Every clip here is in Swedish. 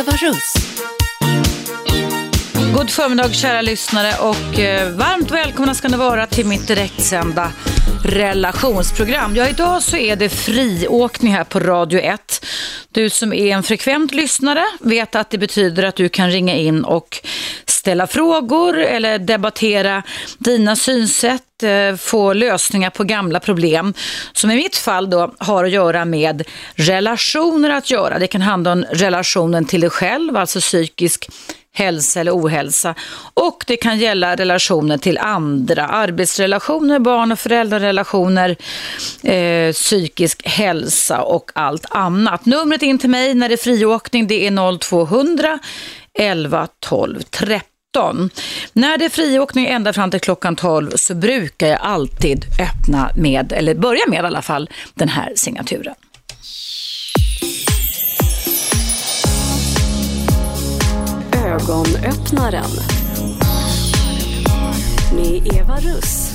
Eva Russ. God förmiddag kära lyssnare och eh, varmt välkomna ska ni vara till mitt direktsända relationsprogram. Ja, idag så är det friåkning här på Radio 1. Du som är en frekvent lyssnare vet att det betyder att du kan ringa in och ställa frågor eller debattera dina synsätt, eh, få lösningar på gamla problem som i mitt fall då har att göra med relationer att göra. Det kan handla om relationen till dig själv, alltså psykisk hälsa eller ohälsa. Och det kan gälla relationer till andra, arbetsrelationer, barn och föräldrarrelationer, eh, psykisk hälsa och allt annat. Numret in till mig när det är friåkning det är 0200 11 12 13. När det är friåkning ända fram till klockan 12 så brukar jag alltid öppna med, eller börja med i alla fall, den här signaturen. Ögonöppnaren med Eva Russ.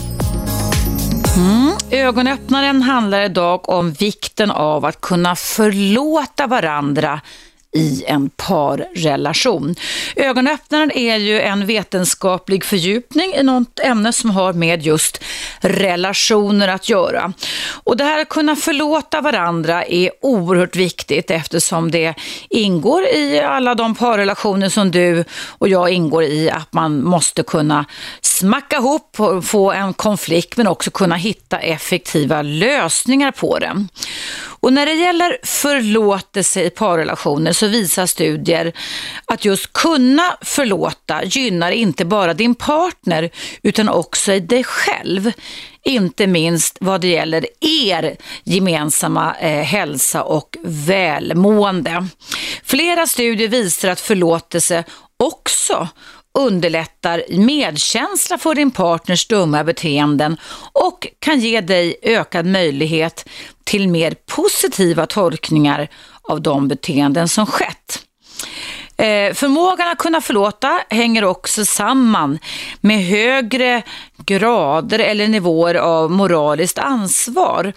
Mm. Ögonöppnaren handlar idag om vikten av att kunna förlåta varandra i en parrelation. Ögonöppnaren är ju en vetenskaplig fördjupning i något ämne som har med just relationer att göra. Och det här att kunna förlåta varandra är oerhört viktigt eftersom det ingår i alla de parrelationer som du och jag ingår i att man måste kunna smacka ihop och få en konflikt men också kunna hitta effektiva lösningar på den. Och när det gäller förlåtelse i parrelationer så visar studier att just kunna förlåta gynnar inte bara din partner utan också dig själv. Inte minst vad det gäller er gemensamma eh, hälsa och välmående. Flera studier visar att förlåtelse också underlättar medkänsla för din partners dumma beteenden och kan ge dig ökad möjlighet till mer positiva tolkningar av de beteenden som skett. Eh, förmågan att kunna förlåta hänger också samman med högre grader eller nivåer av moraliskt ansvar.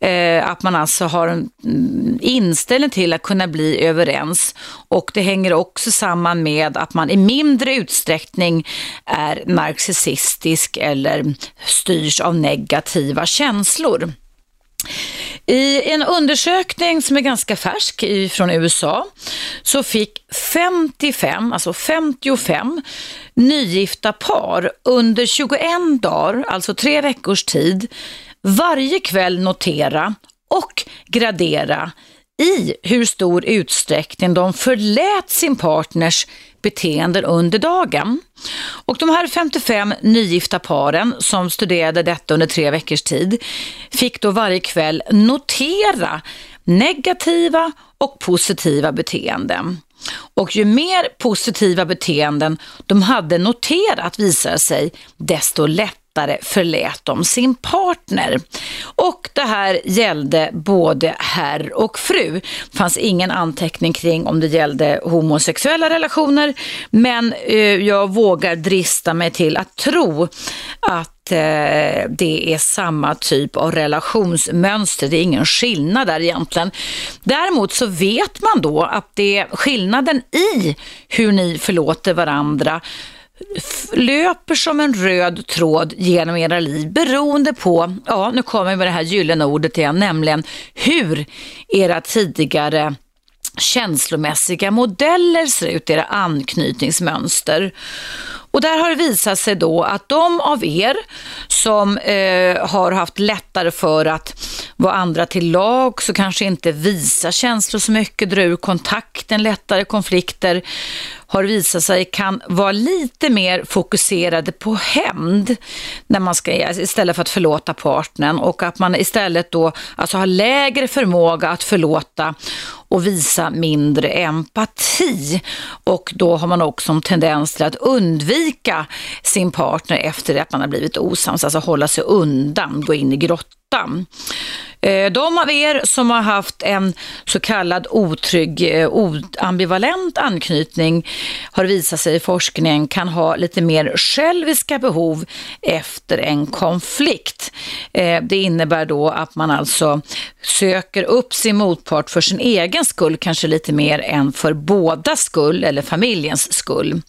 Eh, att man alltså har en mm, inställning till att kunna bli överens och det hänger också samman med att man i mindre utsträckning är narcissistisk eller styrs av negativa känslor. I en undersökning som är ganska färsk från USA så fick 55, alltså 55 nygifta par under 21 dagar, alltså tre veckors tid, varje kväll notera och gradera i hur stor utsträckning de förlät sin partners beteenden under dagen. Och de här 55 nygifta paren som studerade detta under tre veckors tid fick då varje kväll notera negativa och positiva beteenden. Och ju mer positiva beteenden de hade noterat visade sig, desto lättare lättare förlät de sin partner. Och det här gällde både herr och fru. Det fanns ingen anteckning kring om det gällde homosexuella relationer, men eh, jag vågar drista mig till att tro att eh, det är samma typ av relationsmönster. Det är ingen skillnad där egentligen. Däremot så vet man då att det är skillnaden i hur ni förlåter varandra löper som en röd tråd genom era liv beroende på, ja nu kommer vi med det här gyllene ordet igen, nämligen hur era tidigare känslomässiga modeller ser ut, era anknytningsmönster. Och där har det visat sig då att de av er som eh, har haft lättare för att vara andra till lag, så kanske inte visa känslor så mycket, dra ur kontakten lättare, konflikter, har visat sig kan vara lite mer fokuserade på hämnd när man ska, istället för att förlåta partnern och att man istället då alltså har lägre förmåga att förlåta och visa mindre empati. Och då har man också en tendens till att undvika sin partner efter att man har blivit osams, alltså hålla sig undan, gå in i grottan. Eh, de av er som har haft en så kallad otrygg, eh, ambivalent anknytning har visat sig i forskningen kan ha lite mer själviska behov efter en konflikt. Eh, det innebär då att man alltså söker upp sin motpart för sin egen skull, kanske lite mer än för bådas skull eller familjens skull.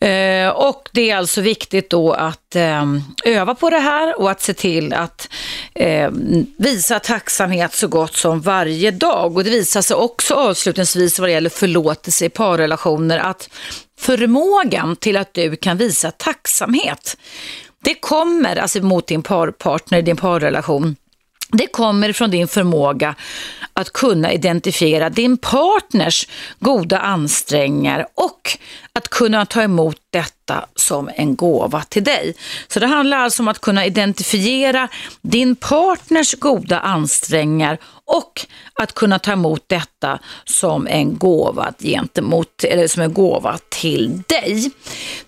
Eh, och det är alltså viktigt då att eh, öva på det här och att se till att eh, visa tacksamhet så gott som varje dag. Och det visar sig också avslutningsvis vad det gäller förlåtelse i parrelationer att förmågan till att du kan visa tacksamhet, det kommer alltså mot din parpartner, din parrelation, det kommer från din förmåga att kunna identifiera din partners goda ansträngningar och att kunna ta emot detta som en gåva till dig. Så det handlar alltså om att kunna identifiera din partners goda ansträngningar och att kunna ta emot detta som en gåva gentemot, eller som en gåva till dig.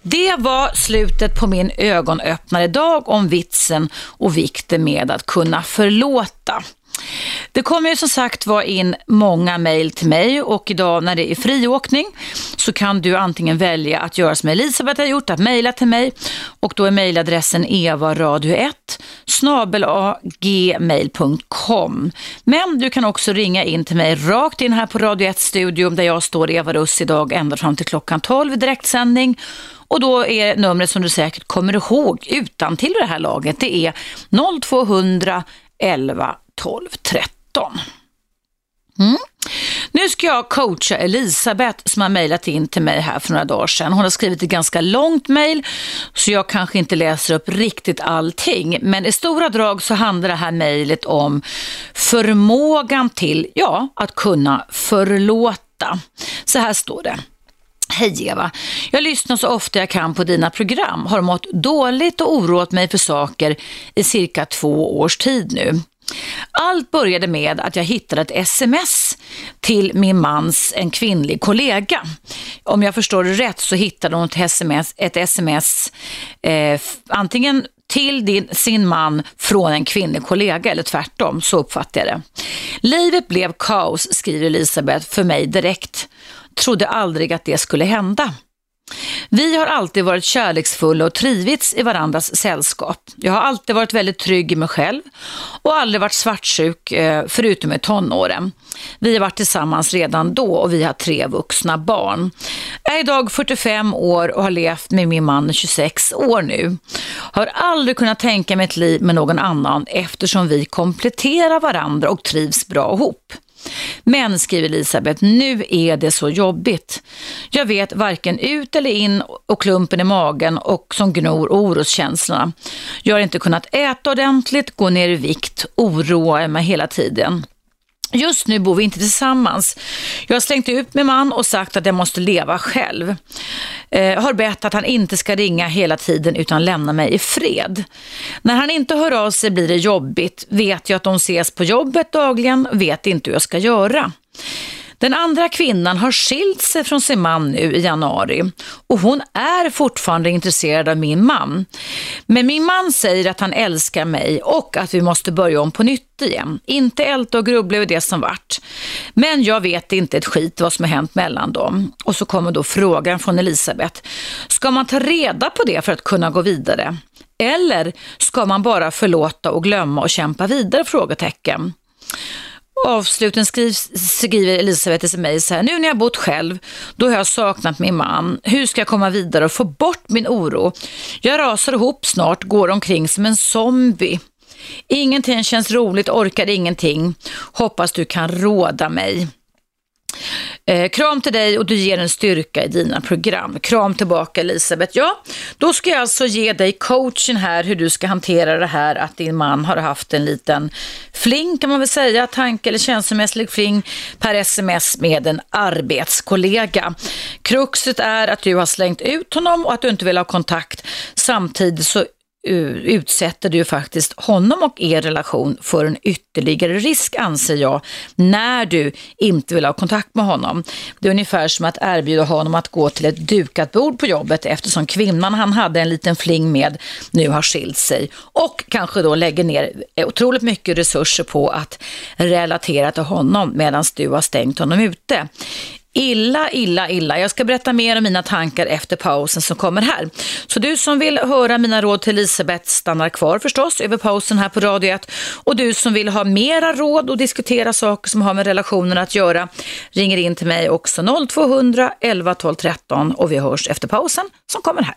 Det var slutet på min ögonöppnare dag om vitsen och vikten med att kunna förlåta. Det kommer ju som sagt vara in många mejl till mig och idag när det är friåkning så kan du antingen välja att göra som Elisabeth har gjort, att mejla till mig och då är mejladressen evaradio1 snabelagmail.com. Men du kan också ringa in till mig rakt in här på Radio1studion där jag står Eva Russ idag ända fram till klockan 12 i direktsändning. Och då är numret som du säkert kommer ihåg utan till det här laget, det är 0200 11 12 13. Mm. Nu ska jag coacha Elisabeth som har mejlat in till mig här för några dagar sedan. Hon har skrivit ett ganska långt mejl så jag kanske inte läser upp riktigt allting. Men i stora drag så handlar det här mejlet om förmågan till, ja, att kunna förlåta. Så här står det. Hej Eva, jag lyssnar så ofta jag kan på dina program, har mått dåligt och oroat mig för saker i cirka två års tid nu. Allt började med att jag hittade ett sms till min mans, en kvinnlig kollega. Om jag förstår det rätt så hittade hon ett sms, ett sms eh, antingen till din, sin man från en kvinnlig kollega eller tvärtom, så uppfattar jag det. Livet blev kaos, skriver Elisabeth för mig direkt. Trodde aldrig att det skulle hända. Vi har alltid varit kärleksfulla och trivits i varandras sällskap. Jag har alltid varit väldigt trygg i mig själv och aldrig varit svartsjuk eh, förutom i tonåren. Vi har varit tillsammans redan då och vi har tre vuxna barn. Jag är idag 45 år och har levt med min man 26 år nu. Har aldrig kunnat tänka mig ett liv med någon annan eftersom vi kompletterar varandra och trivs bra ihop. Men, skriver Elisabeth, nu är det så jobbigt. Jag vet varken ut eller in och klumpen i magen och som gnor oroskänslorna. Jag har inte kunnat äta ordentligt, gå ner i vikt, oroa mig hela tiden. Just nu bor vi inte tillsammans. Jag har slängt ut min man och sagt att jag måste leva själv. Eh, har bett att han inte ska ringa hela tiden utan lämna mig i fred. När han inte hör av sig blir det jobbigt. Vet jag att de ses på jobbet dagligen, vet inte hur jag ska göra. Den andra kvinnan har skilt sig från sin man nu i januari och hon är fortfarande intresserad av min man. Men min man säger att han älskar mig och att vi måste börja om på nytt igen. Inte älta och grubbla över det som vart. Men jag vet inte ett skit vad som har hänt mellan dem. Och så kommer då frågan från Elisabeth. Ska man ta reda på det för att kunna gå vidare? Eller ska man bara förlåta och glömma och kämpa vidare? Frågetecken. Avslutningsvis skriver Elisabeth till mig så här, nu när jag bott själv, då har jag saknat min man. Hur ska jag komma vidare och få bort min oro? Jag rasar ihop snart, går omkring som en zombie. Ingenting känns roligt, orkar ingenting. Hoppas du kan råda mig. Eh, kram till dig och du ger en styrka i dina program. Kram tillbaka Elisabeth. Ja, då ska jag alltså ge dig coachen här hur du ska hantera det här att din man har haft en liten fling kan man väl säga, tanke eller känslomässig fling per sms med en arbetskollega. Kruxet är att du har slängt ut honom och att du inte vill ha kontakt. Samtidigt så Eh, utsätter du faktiskt honom och er relation för en ytterligare risk anser jag, när du inte vill ha kontakt med honom. Det är ungefär som att erbjuda honom att gå till ett dukat bord på jobbet eftersom kvinnan han hade en liten fling med nu har skilt sig och kanske då lägger ner otroligt mycket resurser på att relatera till honom medan du har stängt honom ute. Illa, illa, illa. Jag ska berätta mer om mina tankar efter pausen som kommer här. Så du som vill höra mina råd till Elisabeth stannar kvar förstås över pausen här på Radio 1. Och du som vill ha mera råd och diskutera saker som har med relationen att göra ringer in till mig också 0200 11 12 13 och vi hörs efter pausen som kommer här.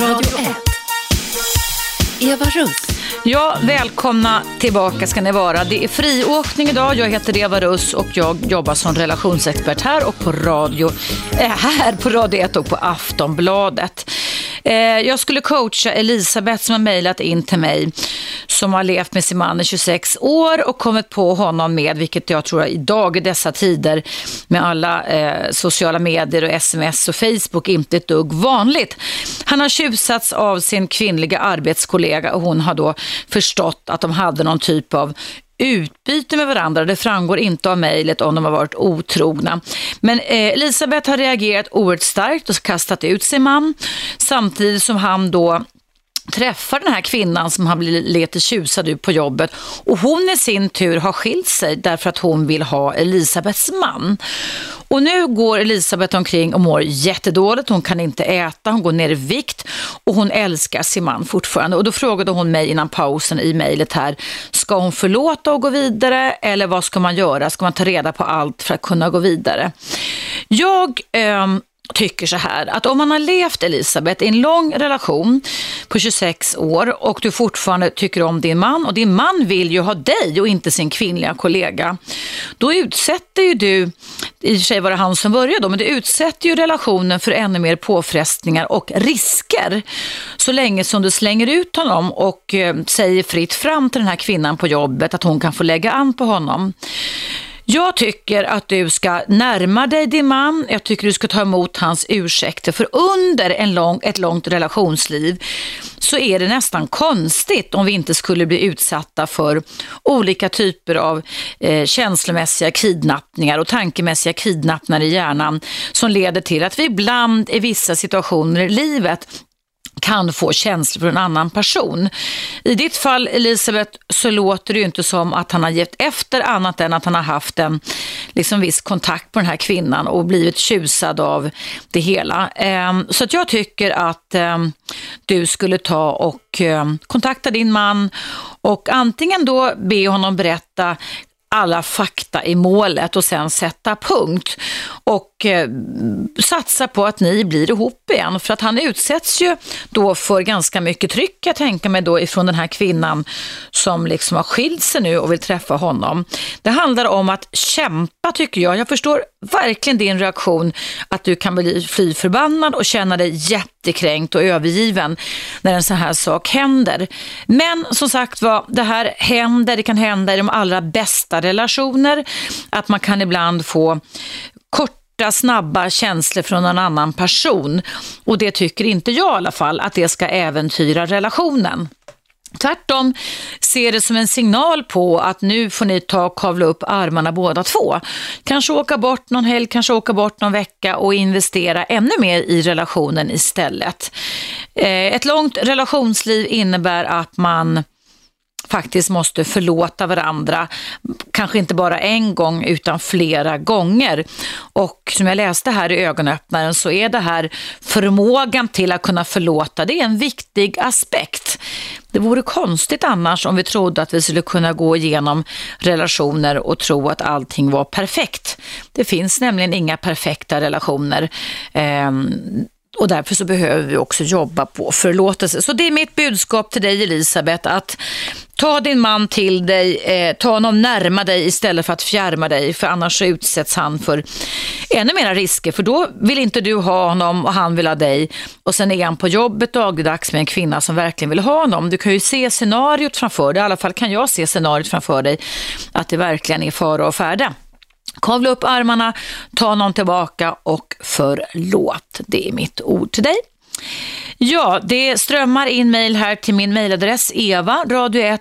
Radio 1. Eva Russ. Ja, välkomna tillbaka ska ni vara. Det är friåkning idag. Jag heter Eva Russ och jag jobbar som relationsexpert här och på radio, äh, här på Radio 1 och på Aftonbladet. Eh, jag skulle coacha Elisabeth som har mejlat in till mig som har levt med sin man i 26 år och kommit på honom med, vilket jag tror idag i dessa tider med alla eh, sociala medier och sms och Facebook inte ett dugg vanligt. Han har tjusats av sin kvinnliga arbetskollega och hon har då förstått att de hade någon typ av utbyte med varandra. Det framgår inte av mejlet om de har varit otrogna. Men eh, Elisabeth har reagerat oerhört starkt och kastat ut sin man samtidigt som han då träffar den här kvinnan som han blir lite tjusad ut på jobbet och hon i sin tur har skilt sig därför att hon vill ha Elisabeths man. Och nu går Elisabeth omkring och mår jättedåligt, hon kan inte äta, hon går ner i vikt och hon älskar sin man fortfarande. Och då frågade hon mig innan pausen i mejlet här, ska hon förlåta och gå vidare eller vad ska man göra? Ska man ta reda på allt för att kunna gå vidare? Jag eh, tycker så här, att om man har levt Elisabeth i en lång relation på 26 år och du fortfarande tycker om din man och din man vill ju ha dig och inte sin kvinnliga kollega, då utsätter ju du, i och för sig var det han som började då, men du utsätter ju relationen för ännu mer påfrestningar och risker så länge som du slänger ut honom och eh, säger fritt fram till den här kvinnan på jobbet att hon kan få lägga an på honom. Jag tycker att du ska närma dig din man. Jag tycker du ska ta emot hans ursäkter. För under en lång, ett långt relationsliv så är det nästan konstigt om vi inte skulle bli utsatta för olika typer av eh, känslomässiga kidnappningar och tankemässiga kidnappningar i hjärnan som leder till att vi ibland i vissa situationer i livet kan få känslor för en annan person. I ditt fall Elisabeth så låter det ju inte som att han har gett efter annat än att han har haft en liksom viss kontakt på den här kvinnan och blivit tjusad av det hela. Ehm, så att jag tycker att ehm, du skulle ta och ehm, kontakta din man och antingen då be honom berätta alla fakta i målet och sen sätta punkt och eh, satsa på att ni blir ihop igen. För att han utsätts ju då för ganska mycket tryck, jag tänker mig då ifrån den här kvinnan som liksom har skilt sig nu och vill träffa honom. Det handlar om att kämpa tycker jag. Jag förstår verkligen din reaktion att du kan bli fly förbannad och känna dig jättekränkt och övergiven när en sån här sak händer. Men som sagt var, det här händer, det kan hända i de allra bästa relationer, att man kan ibland få korta, snabba känslor från en annan person. Och det tycker inte jag i alla fall, att det ska äventyra relationen. Tvärtom ser det som en signal på att nu får ni ta och kavla upp armarna båda två. Kanske åka bort någon helg, kanske åka bort någon vecka och investera ännu mer i relationen istället. Eh, ett långt relationsliv innebär att man faktiskt måste förlåta varandra. Kanske inte bara en gång utan flera gånger. Och som jag läste här i ögonöppnaren så är det här förmågan till att kunna förlåta, det är en viktig aspekt. Det vore konstigt annars om vi trodde att vi skulle kunna gå igenom relationer och tro att allting var perfekt. Det finns nämligen inga perfekta relationer. Ehm, och därför så behöver vi också jobba på förlåtelse. Så det är mitt budskap till dig Elisabeth, att ta din man till dig, eh, ta honom närma dig istället för att fjärma dig, för annars utsätts han för ännu mera risker, för då vill inte du ha honom och han vill ha dig. Och sen är han på jobbet dagligdags med en kvinna som verkligen vill ha honom. Du kan ju se scenariot framför dig, i alla fall kan jag se scenariot framför dig, att det verkligen är fara och färde. Kavla upp armarna, ta någon tillbaka och förlåt. Det är mitt ord till dig. Ja, det strömmar in mejl här till min mejladress eva radio1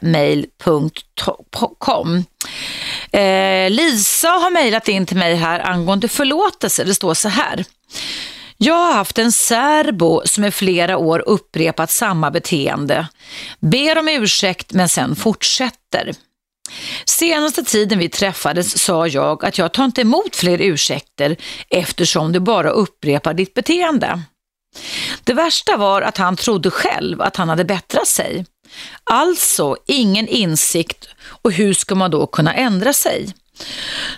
gmail.com. Eh, Lisa har mejlat in till mig här angående förlåtelse. Det står så här. Jag har haft en särbo som i flera år upprepat samma beteende. Ber om ursäkt men sen fortsätter. Senaste tiden vi träffades sa jag att jag tar inte emot fler ursäkter eftersom du bara upprepar ditt beteende. Det värsta var att han trodde själv att han hade bättrat sig. Alltså ingen insikt och hur ska man då kunna ändra sig?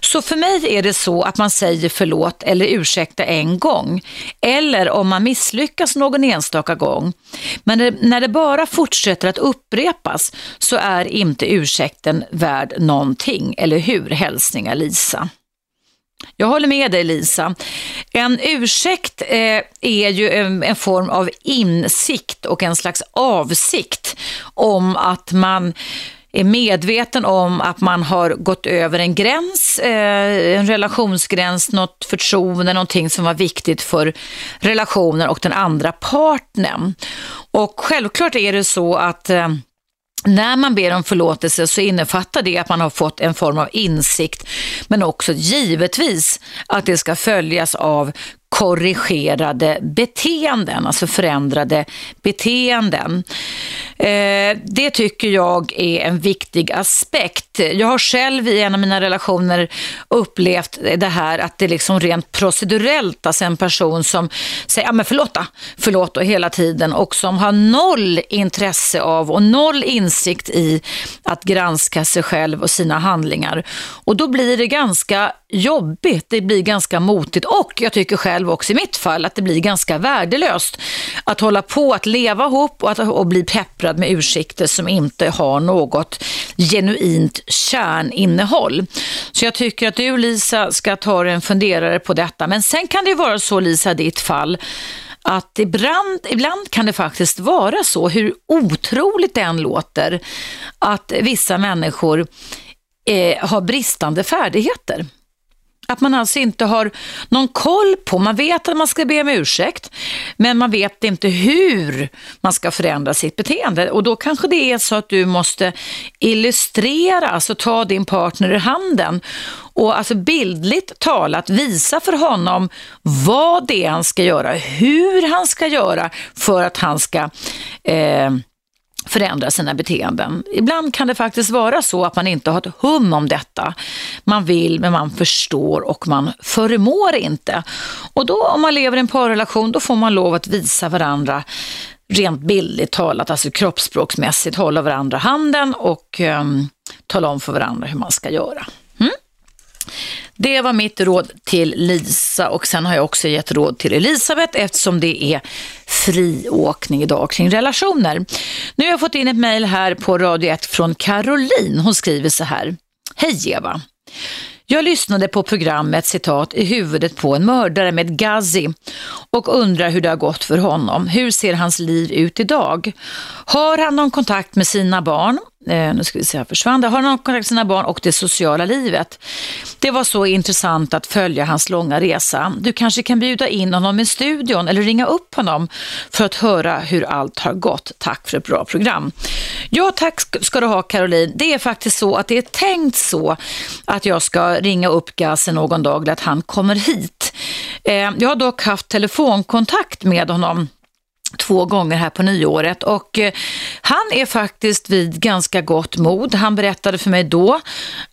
Så för mig är det så att man säger förlåt eller ursäkta en gång eller om man misslyckas någon enstaka gång. Men när det bara fortsätter att upprepas så är inte ursäkten värd någonting, eller hur? Hälsningar Lisa. Jag håller med dig Lisa. En ursäkt eh, är ju en, en, form av insikt och en slags avsikt om att man är medveten om att man har gått över en gräns, eh, en relationsgräns, något förtroende, någonting som var viktigt för relationen och den andra partnern. Och självklart är det så att eh, när man ber om förlåtelse så innefattar det att man har fått en form av insikt men också givetvis att det ska följas av korrigerade beteenden, alltså förändrade beteenden. Eh, det tycker jag är en viktig aspekt. Jag har själv i en av mina relationer upplevt det här att det liksom rent procedurellt, alltså en person som säger ja men förlåt då, förlåt då hela tiden och som har noll intresse av och noll insikt i att granska sig själv och sina handlingar. Och då blir det ganska jobbigt, det blir ganska motigt och jag tycker själv också i mitt fall att det blir ganska värdelöst att hålla på att leva ihop och, att, och bli pepprad med ursäkter som inte har något genuint kärninnehåll. Så jag tycker att du Lisa ska ta en funderare på detta. Men sen kan det ju vara så Lisa, ditt fall, att ibland, ibland kan det faktiskt vara så, hur otroligt det än låter, att vissa människor eh, har bristande färdigheter. Att man alltså inte har någon koll på, man vet att man ska be om ursäkt, men man vet inte hur man ska förändra sitt beteende. Och då kanske det är så att du måste illustrera, alltså ta din partner i handen och alltså bildligt talat visa för honom vad det är han ska göra, hur han ska göra för att han ska eh, förändra sina beteenden. Ibland kan det faktiskt vara så att man inte har ett hum om detta. Man vill men man förstår och man förmår inte. Och då om man lever i en parrelation då får man lov att visa varandra rent bildligt talat, alltså kroppsspråksmässigt hålla varandra handen och um, tala om för varandra hur man ska göra. Det var mitt råd till Lisa och sen har jag också gett råd till Elisabeth eftersom det är friåkning idag kring relationer. Nu har jag fått in ett mejl här på Radio 1 från Caroline. Hon skriver så här. Hej Eva! Jag lyssnade på programmet citat i huvudet på en mördare med Gazi och undrar hur det har gått för honom. Hur ser hans liv ut idag? Har han någon kontakt med sina barn? Eh, nu ska vi se, här försvann det. Har någon kontakt med sina barn och det sociala livet? Det var så intressant att följa hans långa resa. Du kanske kan bjuda in honom i studion eller ringa upp honom för att höra hur allt har gått. Tack för ett bra program. Ja, tack ska du ha Caroline. Det är faktiskt så att det är tänkt så att jag ska ringa upp Gazi någon dag eller att han kommer hit. Eh, jag har dock haft telefonkontakt med honom två gånger här på nyåret och eh, han är faktiskt vid ganska gott mod. Han berättade för mig då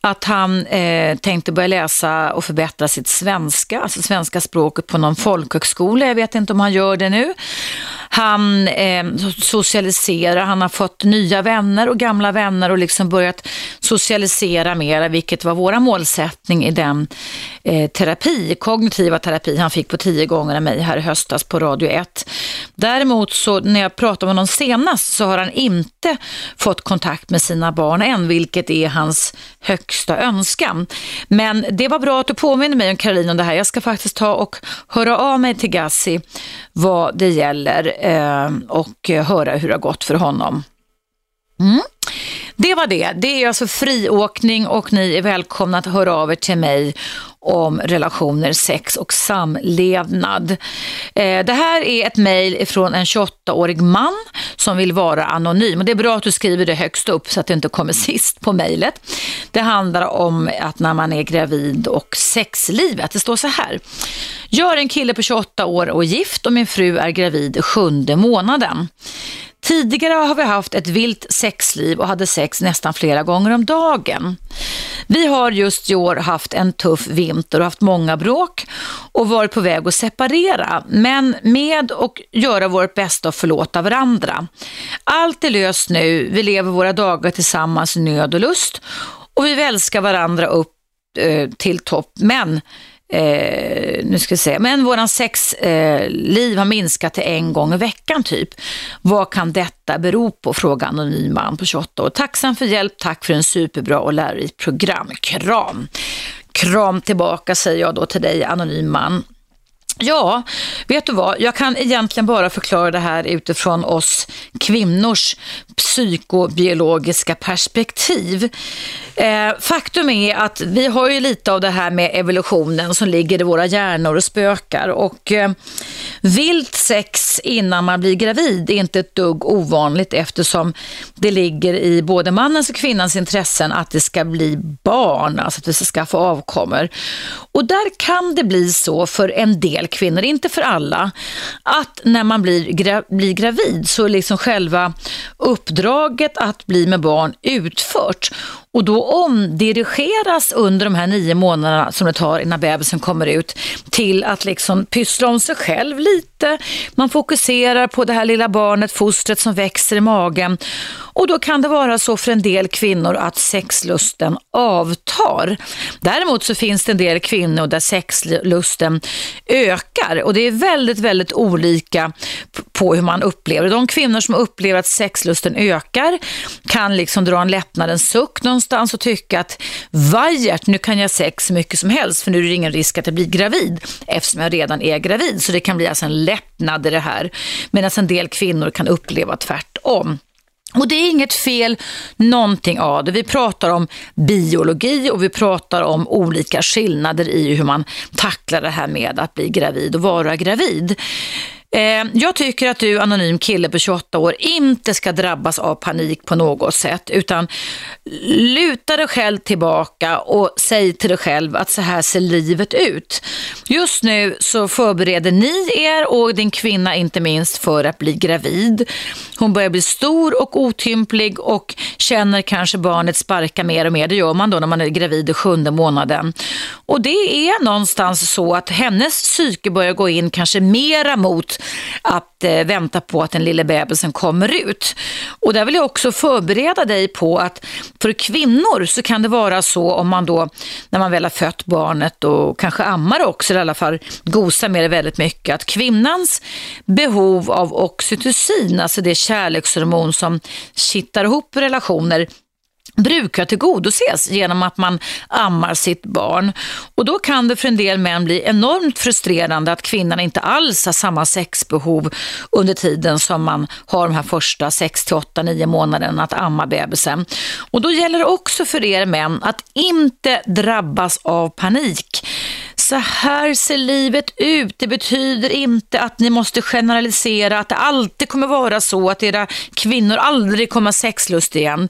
att han eh, tänkte börja läsa och förbättra sitt svenska, alltså svenska språket på någon folkhögskola. Jag vet inte om han gör det nu. Han eh, socialiserar, han har fått nya vänner och gamla vänner och liksom börjat socialisera mer, vilket var våra målsättning i den eh, terapi, kognitiva terapi han fick på tio gånger av mig här i höstas på Radio 1. Däremot så när jag pratade med honom senast så har han inte fått kontakt med sina barn än, vilket är hans högsta önskan. Men det var bra att du påminner mig om Caroline om det här. Jag ska faktiskt ta och höra av mig till Gassi vad det gäller eh, och höra hur det har gått för honom. Mm. Det var det. Det är alltså friåkning och ni är välkomna att höra av er till mig om relationer, sex och samlevnad. Eh, det här är ett mejl från en 28-årig man som vill vara anonym. Och det är bra att du skriver det högst upp så att det inte kommer sist på mejlet. Det handlar om att när man är gravid och sexlivet. Det står så här. Jag är en kille på 28 år och gift och min fru är gravid sjunde månaden. Tidigare har vi haft ett vilt sexliv och hade sex nästan flera gånger om dagen. Vi har just i år haft en tuff vinter och haft många bråk och varit på väg att separera, men med och göra vårt bästa och förlåta varandra. Allt är löst nu, vi lever våra dagar tillsammans i nöd och lust och vi älskar varandra upp eh, till topp, men Eh, nu ska vi se, men våran sexliv eh, har minskat till en gång i veckan typ. Vad kan detta bero på? Frågar anonym man på 28 år. Tacksam för hjälp, tack för en superbra och lärorik program. Kram! Kram tillbaka säger jag då till dig anonym man. Ja, vet du vad? Jag kan egentligen bara förklara det här utifrån oss kvinnors psykobiologiska perspektiv. Eh, faktum är att vi har ju lite av det här med evolutionen som ligger i våra hjärnor och spökar och eh, vilt sex innan man blir gravid är inte ett dugg ovanligt eftersom det ligger i både mannens och kvinnans intressen att det ska bli barn, alltså att vi ska skaffa avkommor. Och där kan det bli så för en del kvinnor, inte för alla, att när man blir, gra blir gravid så är liksom själva uppdraget att bli med barn utfört. Och då omdirigeras under de här nio månaderna som det tar innan bebisen kommer ut till att liksom pyssla om sig själv lite. Man fokuserar på det här lilla barnet, fostret som växer i magen. Och då kan det vara så för en del kvinnor att sexlusten avtar. Däremot så finns det en del kvinnor där sexlusten ökar och det är väldigt, väldigt olika på hur man upplever det. De kvinnor som upplever att sexlusten ökar kan liksom dra en lättnadens suck någonstans och tycka att vajert, nu kan jag sex så mycket som helst för nu är det ingen risk att jag blir gravid eftersom jag redan är gravid. Så det kan bli alltså en lättnad i det här. Medan en del kvinnor kan uppleva tvärtom. Och det är inget fel någonting av det. Vi pratar om biologi och vi pratar om olika skillnader i hur man tacklar det här med att bli gravid och vara gravid. Eh, jag tycker att du, anonym kille på 28 år, inte ska drabbas av panik på något sätt, utan luta dig själv tillbaka och säg till dig själv att så här ser livet ut. Just nu så förbereder ni er och din kvinna inte minst för att bli gravid. Hon börjar bli stor och otymplig och känner kanske barnet sparka mer och mer. Det gör man då när man är gravid i sjunde månaden. Och det är någonstans så att hennes psyke börjar gå in kanske mera mot att eh, vänta på att den lilla bebisen kommer ut. Och där vill jag också förbereda dig på att för kvinnor så kan det vara så om man då, när man väl har fött barnet och kanske ammar också, eller i alla fall gosar med det väldigt mycket, att kvinnans behov av oxytocin, alltså det kärlekshormon som kittar ihop relationer, brukar tillgodoses genom att man ammar sitt barn. Och då kan det för en del män bli enormt frustrerande att kvinnan inte alls har samma sexbehov under tiden som man har de här första 6 till 8, 9 månaderna att amma bebisen. Och då gäller det också för er män att inte drabbas av panik så här ser livet ut. Det betyder inte att ni måste generalisera, att det alltid kommer vara så att era kvinnor aldrig kommer ha sexlust igen.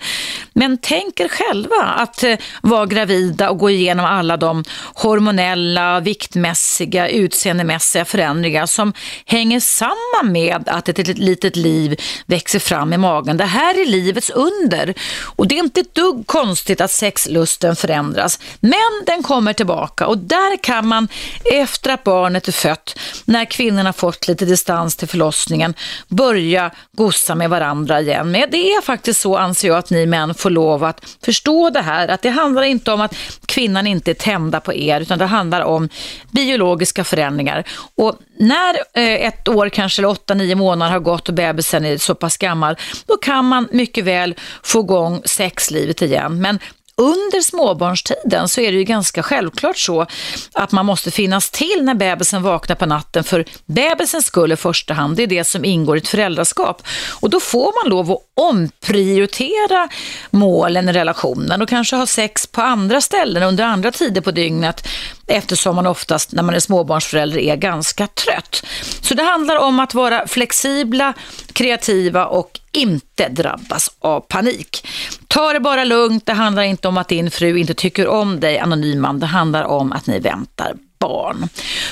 Men tänk er själva att eh, vara gravida och gå igenom alla de hormonella, viktmässiga, utseendemässiga förändringar som hänger samman med att ett litet liv växer fram i magen. Det här är livets under och det är inte ett dugg konstigt att sexlusten förändras. Men den kommer tillbaka och där kan man efter att barnet är fött, när kvinnan har fått lite distans till förlossningen, börja gossa med varandra igen. Men det är faktiskt så anser jag att ni män får lov att förstå det här, att det handlar inte om att kvinnan inte är tända på er, utan det handlar om biologiska förändringar. Och när eh, ett år, kanske eller åtta, nio månader har gått och bebisen är så pass gammal, då kan man mycket väl få igång sexlivet igen. Men under småbarnstiden så är det ju ganska självklart så att man måste finnas till när bebisen vaknar på natten för bebisens skull i första hand. Det är det som ingår i ett föräldraskap. Och då får man lov att omprioritera målen i relationen och kanske ha sex på andra ställen under andra tider på dygnet eftersom man oftast när man är småbarnsförälder är ganska trött. Så det handlar om att vara flexibla, kreativa och inte drabbas av panik. Ta det bara lugnt, det handlar inte om att din fru inte tycker om dig, anonyman. Det handlar om att ni väntar barn.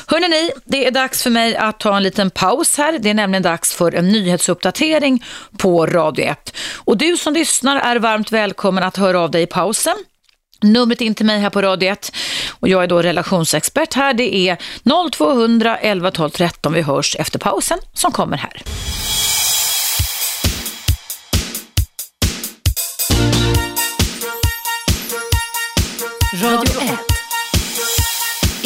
Hörrni ni, det är dags för mig att ta en liten paus här. Det är nämligen dags för en nyhetsuppdatering på Radio 1. Och du som lyssnar är varmt välkommen att höra av dig i pausen. Numret in till mig här på Radio 1 och jag är då relationsexpert här. Det är 0200 11 12 13. Vi hörs efter pausen som kommer här.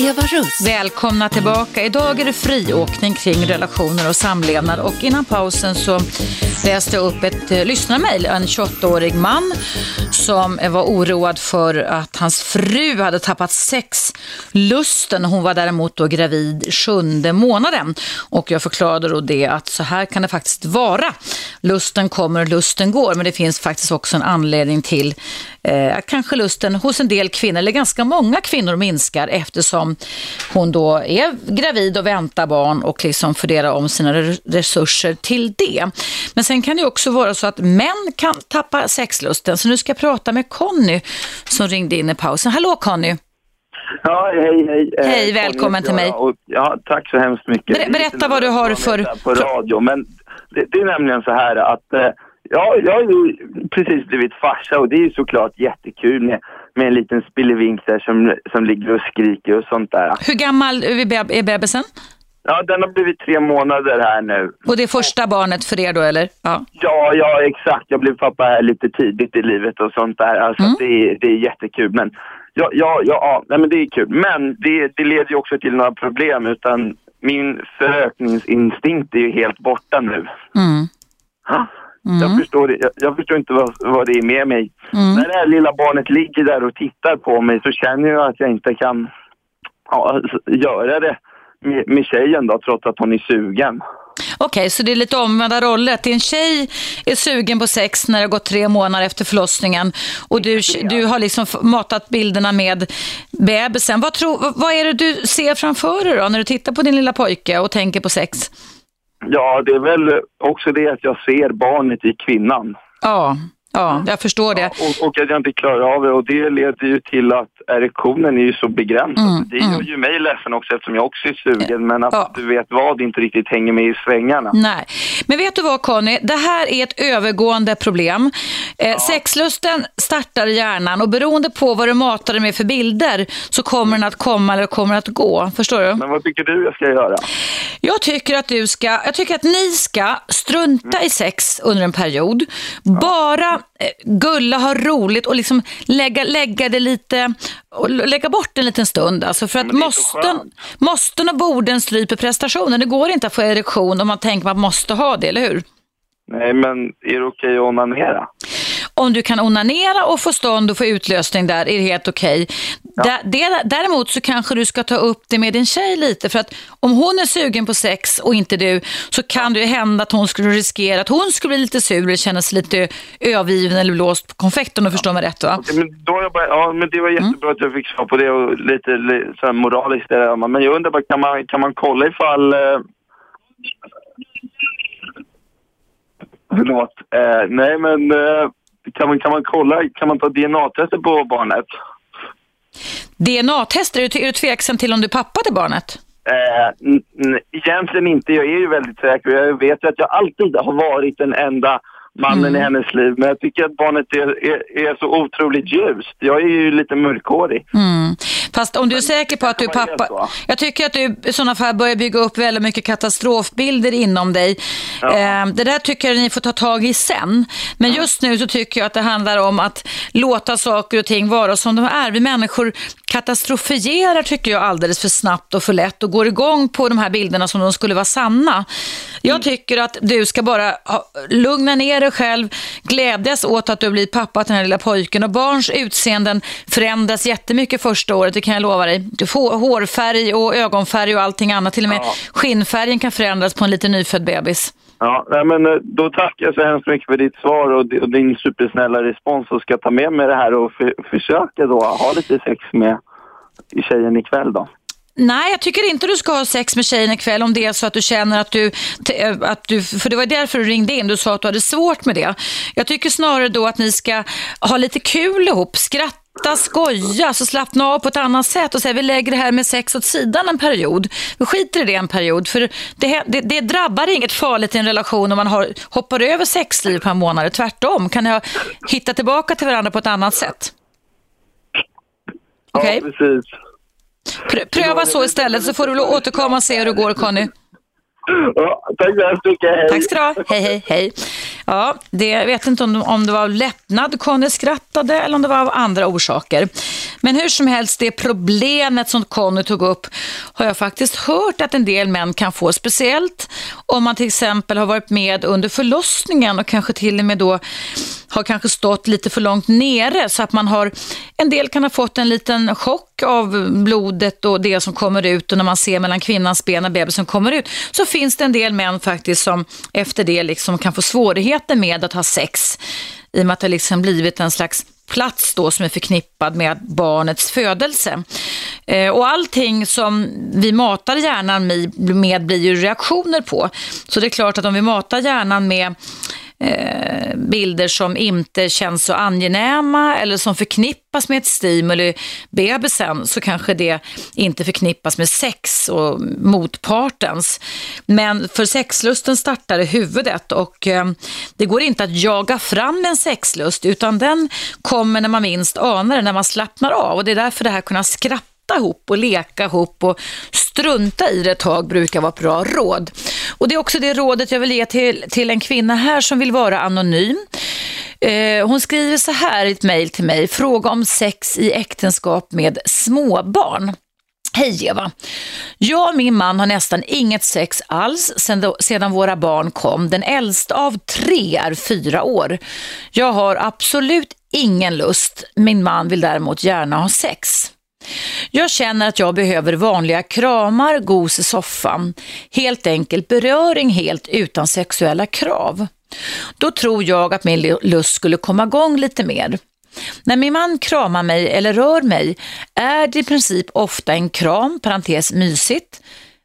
Eva Russ. Välkomna tillbaka. Idag är det friåkning kring relationer och samlevnad och innan pausen så läste jag upp ett eh, lyssnarmail. En 28-årig man som var oroad för att hans fru hade tappat sexlusten. Hon var däremot då gravid sjunde månaden och jag förklarade då det att så här kan det faktiskt vara. Lusten kommer och lusten går men det finns faktiskt också en anledning till eh, kanske lusten hos en del kvinnor, eller ganska många kvinnor minskar eftersom hon då är gravid och väntar barn och liksom fördelar om sina resurser till det. Men sen kan det också vara så att män kan tappa sexlusten. Så nu ska jag prata med Conny som ringde in i pausen. Hallå Conny! Ja, hej, hej. Eh, hej, välkommen till mig. Ja, tack så hemskt mycket. Ber berätta vad du har för... På radio, men det, det är nämligen så här att eh, Ja, jag har ju precis blivit farsa och det är ju såklart jättekul med, med en liten spillevink där som, som ligger och skriker och sånt där. Hur gammal är bebisen? Ja, den har blivit tre månader här nu. Och det är första barnet för er då, eller? Ja, ja, ja exakt. Jag blev pappa här lite tidigt i livet och sånt där. Alltså, mm. det, är, det är jättekul. Men ja, ja, ja, nej, men det är kul. Men det, det leder ju också till några problem. Utan min förökningsinstinkt är ju helt borta nu. Mm. Mm. Jag, förstår, jag, jag, förstår inte vad, vad det är med mig. Mm. När det här lilla barnet ligger där och tittar på mig så känner jag att jag inte kan ja, göra det med, med tjejen då, trots att hon är sugen. Okej, okay, så det är lite omvända roller. Att din tjej är sugen på sex när det har gått tre månader efter förlossningen och du, du har liksom matat bilderna med bebisen. Vad, tro, vad är det du ser framför dig då när du tittar på din lilla pojke och tänker på sex? Ja, det är väl också det att jag ser barnet i kvinnan. Ja, Ja, jag förstår det. Ja, och, och, att jag inte klarar av det och det leder ju till att erektionen är ju så begränsad. Mm, det gör mm. ju mig ledsen också eftersom jag också är sugen men att ja. du vet vad inte riktigt hänger med i svängarna. Nej, men vet du vad Conny? Det här är ett övergående problem. Eh, ja. Sexlusten startar i hjärnan och beroende på vad du matar dig med för bilder så kommer den att komma eller kommer att gå. Förstår du? Men vad tycker du jag ska göra? Jag tycker att du ska, jag tycker att ni ska strunta mm. i sex under en period. Bara gulla, ha roligt och liksom lägga, lägga det lite lägga bort en liten stund. Alltså för att måsten, måsten och borden stryper prestationen. Det går inte att få erektion om man tänker att man måste ha det, eller hur? Nej, men är det okej att onanera? Om du kan onanera och få stånd och få utlösning där är det helt okej. Ja. Däremot så kanske du ska ta upp det med din tjej lite för att om hon är sugen på sex och inte du så kan det ju hända att hon skulle riskera att hon skulle bli lite sur eller känna sig lite övergiven eller blåst på konfekten och förstår mig rätt va? Men då jag bara, ja men det var mm. jättebra mm. att jag fick svar på det och lite, lite så moraliskt där, men jag undrar bara kan man, kan man kolla ifall eh... Förlåt. Eh, nej men eh, kan man, kan man kolla, kan man ta DNA-tester på barnet? DNA-tester, är du tveksam till om du är pappa till barnet? Eh, egentligen inte, jag är ju väldigt säker. Jag vet ju att jag alltid har varit den enda mannen mm. i hennes liv. Men jag tycker att barnet är, är, är, så otroligt ljust. Jag är ju lite mörkhårig. Mm. Fast om du är säker på att du är pappa... Jag tycker att du i sådana fall börjar bygga upp väldigt mycket katastrofbilder inom dig. Ja. Eh, det där tycker jag ni får ta tag i sen. Men just nu så tycker jag att det handlar om att låta saker och ting vara som de är. Vi människor katastrofierar tycker jag alldeles för snabbt och för lätt och går igång på de här bilderna som de skulle vara sanna. Jag tycker att du ska bara lugna ner dig själv, glädjas åt att du blir pappa till den här lilla pojken och barns utseenden förändras jättemycket första året, det kan jag lova dig. Du får hårfärg och ögonfärg och allting annat, till och med ja. skinnfärgen kan förändras på en liten nyfödd bebis. Ja, men eh, då tackar jag så hemskt mycket för ditt svar och din supersnälla respons och ska ta med mig det här och för, försöka då ha lite sex med tjejen ikväll då. Nej, jag tycker inte du ska ha sex med tjejen ikväll om det är så att du känner att du, att du, för det var därför du ringde in, du sa att du hade svårt med det. Jag tycker snarare då att ni ska ha lite kul ihop, skratta, skoja, så slappna av på ett annat sätt och säga vi lägger det här med sex åt sidan en period. Vi skiter i det en period, för det, det, det drabbar inget farligt i en relation om man har, hoppar över sexliv på en månad. Tvärtom, kan ni hitta tillbaka till varandra på ett annat sätt. Okay? Ja, precis. Pr pröva så istället så får du återkomma och se hur det går Conny. Ja, tack så hemskt mycket. Hej. Tack ska du ha. Hej, hej, hej. Ja, det, jag vet inte om, om det var av lättnad Conny skrattade eller om det var av andra orsaker. Men hur som helst, det problemet som Conny tog upp har jag faktiskt hört att en del män kan få, speciellt om man till exempel har varit med under förlossningen och kanske till och med då har kanske stått lite för långt nere så att man har, en del kan ha fått en liten chock av blodet och det som kommer ut och när man ser mellan kvinnans ben och bebisen kommer ut så finns det en del män faktiskt som efter det liksom kan få svårigheter med att ha sex i och med att det liksom blivit en slags plats då som är förknippad med barnets födelse. Eh, och allting som vi matar hjärnan med blir ju reaktioner på. Så det är klart att om vi matar hjärnan med eh, bilder som inte känns så angenäma eller som förknippas med ett stimuli, bebisen, så kanske det inte förknippas med sex och motpartens. Men för sexlusten startar i huvudet och eh, det går inte att jaga fram en sexlust utan den kommer när man minst anar det, när man slappnar av och det är därför det här kunna skratta ihop och leka ihop och strunta i det ett tag brukar vara ett bra råd. Och det är också det rådet jag vill ge till, till en kvinna här som vill vara anonym. Eh, hon skriver så här i ett mejl till mig, fråga om sex i äktenskap med småbarn. Hej Eva! Jag och min man har nästan inget sex alls sedan, sedan våra barn kom. Den äldsta av tre är fyra år. Jag har absolut ingen lust. Min man vill däremot gärna ha sex. Jag känner att jag behöver vanliga kramar, gos i soffan. Helt enkelt beröring helt utan sexuella krav. Då tror jag att min lust skulle komma igång lite mer. När min man kramar mig eller rör mig är det i princip ofta en kram, parentes mysigt,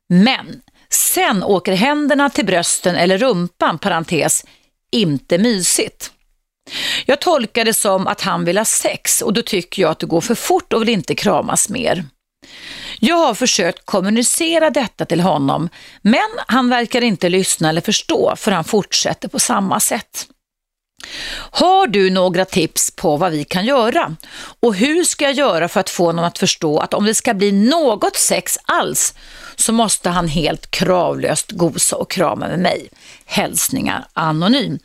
men sen åker händerna till brösten eller rumpan, parentes, inte mysigt. Jag tolkar det som att han vill ha sex och då tycker jag att det går för fort och vill inte kramas mer. Jag har försökt kommunicera detta till honom men han verkar inte lyssna eller förstå för han fortsätter på samma sätt. Har du några tips på vad vi kan göra? Och hur ska jag göra för att få honom att förstå att om det ska bli något sex alls så måste han helt kravlöst gosa och krama med mig. Hälsningar Anonym.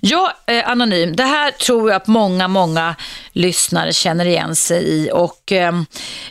Ja, eh, Anonym, det här tror jag att många, många lyssnare känner igen sig i och eh,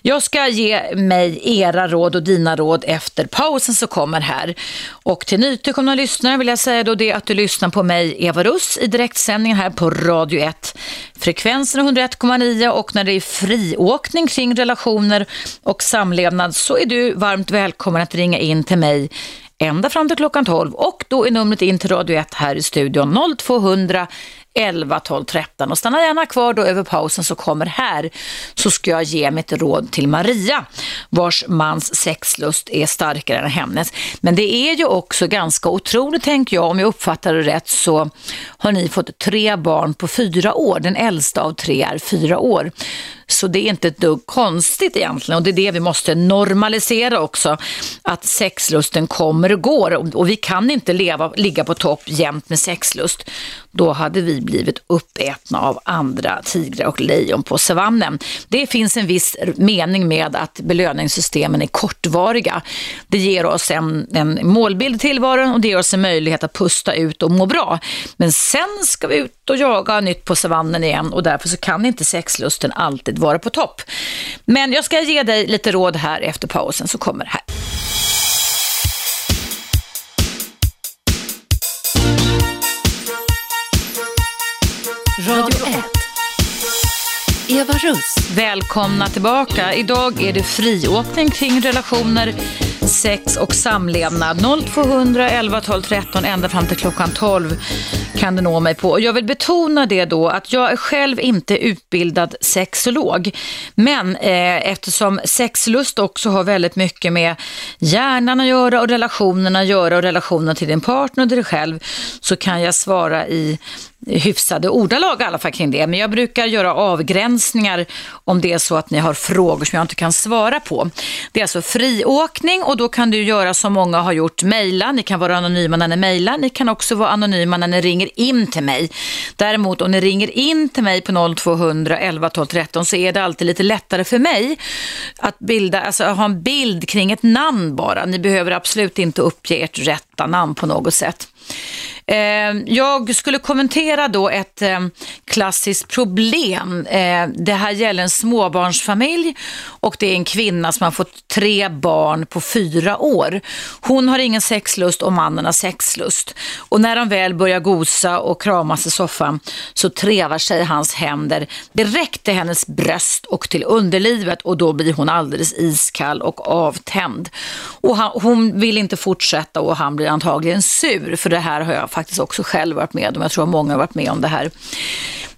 jag ska ge mig era råd och dina råd efter pausen som kommer här. Och till nytillkomna lyssnare vill jag säga då det att du lyssnar på mig, Eva Russ, i direktsändningen här på Radio 1. Frekvensen är 101,9 och när det är friåkning kring relationer och samlevnad så är du varmt välkommen att ringa in till mig ända fram till klockan 12 och då är numret in till Radio 1 här i studion 0200 11, 12, 13 och stanna gärna kvar då över pausen så kommer här så ska jag ge mitt råd till Maria vars mans sexlust är starkare än hennes. Men det är ju också ganska otroligt tänker jag, om jag uppfattar det rätt så har ni fått tre barn på fyra år. Den äldsta av tre är fyra år. Så det är inte ett dugg konstigt egentligen och det är det vi måste normalisera också. Att sexlusten kommer och går och vi kan inte leva, ligga på topp jämt med sexlust. Då hade vi vi blivit uppätna av andra tigrar och lejon på savannen. Det finns en viss mening med att belöningssystemen är kortvariga. Det ger oss en, en målbild i tillvaron och det ger oss en möjlighet att pusta ut och må bra. Men sen ska vi ut och jaga nytt på savannen igen och därför så kan inte sexlusten alltid vara på topp. Men jag ska ge dig lite råd här efter pausen så kommer det här. Eva Russ. Välkomna tillbaka. Idag är det friåkning kring relationer, sex och samlevnad. 0200 11 12 13 ända fram till klockan 12 kan du nå mig på. Jag vill betona det då att jag är själv inte utbildad sexolog. Men eh, eftersom sexlust också har väldigt mycket med hjärnan att göra och relationerna att göra och relationen till din partner och dig själv så kan jag svara i hyfsade ordalag i alla fall kring det. Men jag brukar göra avgränsningar om det är så att ni har frågor som jag inte kan svara på. Det är alltså friåkning och då kan du göra som många har gjort, mejla. Ni kan vara anonyma när ni mejlar. Ni kan också vara anonyma när ni ringer in till mig. Däremot om ni ringer in till mig på 0200 11 12 13 så är det alltid lite lättare för mig att bilda, alltså ha en bild kring ett namn bara. Ni behöver absolut inte uppge ert rätta namn på något sätt. Eh, jag skulle kommentera då ett eh, klassiskt problem. Eh, det här gäller en småbarnsfamilj och det är en kvinna som har fått tre barn på fyra år. Hon har ingen sexlust och mannen har sexlust. Och när de väl börjar gosa och kramas i soffan så trevar sig hans händer direkt till hennes bröst och till underlivet och då blir hon alldeles iskall och avtänd. Och han, hon vill inte fortsätta och han blir antagligen sur för det det här har jag faktiskt också själv varit med om. Jag tror att många har varit med om det här.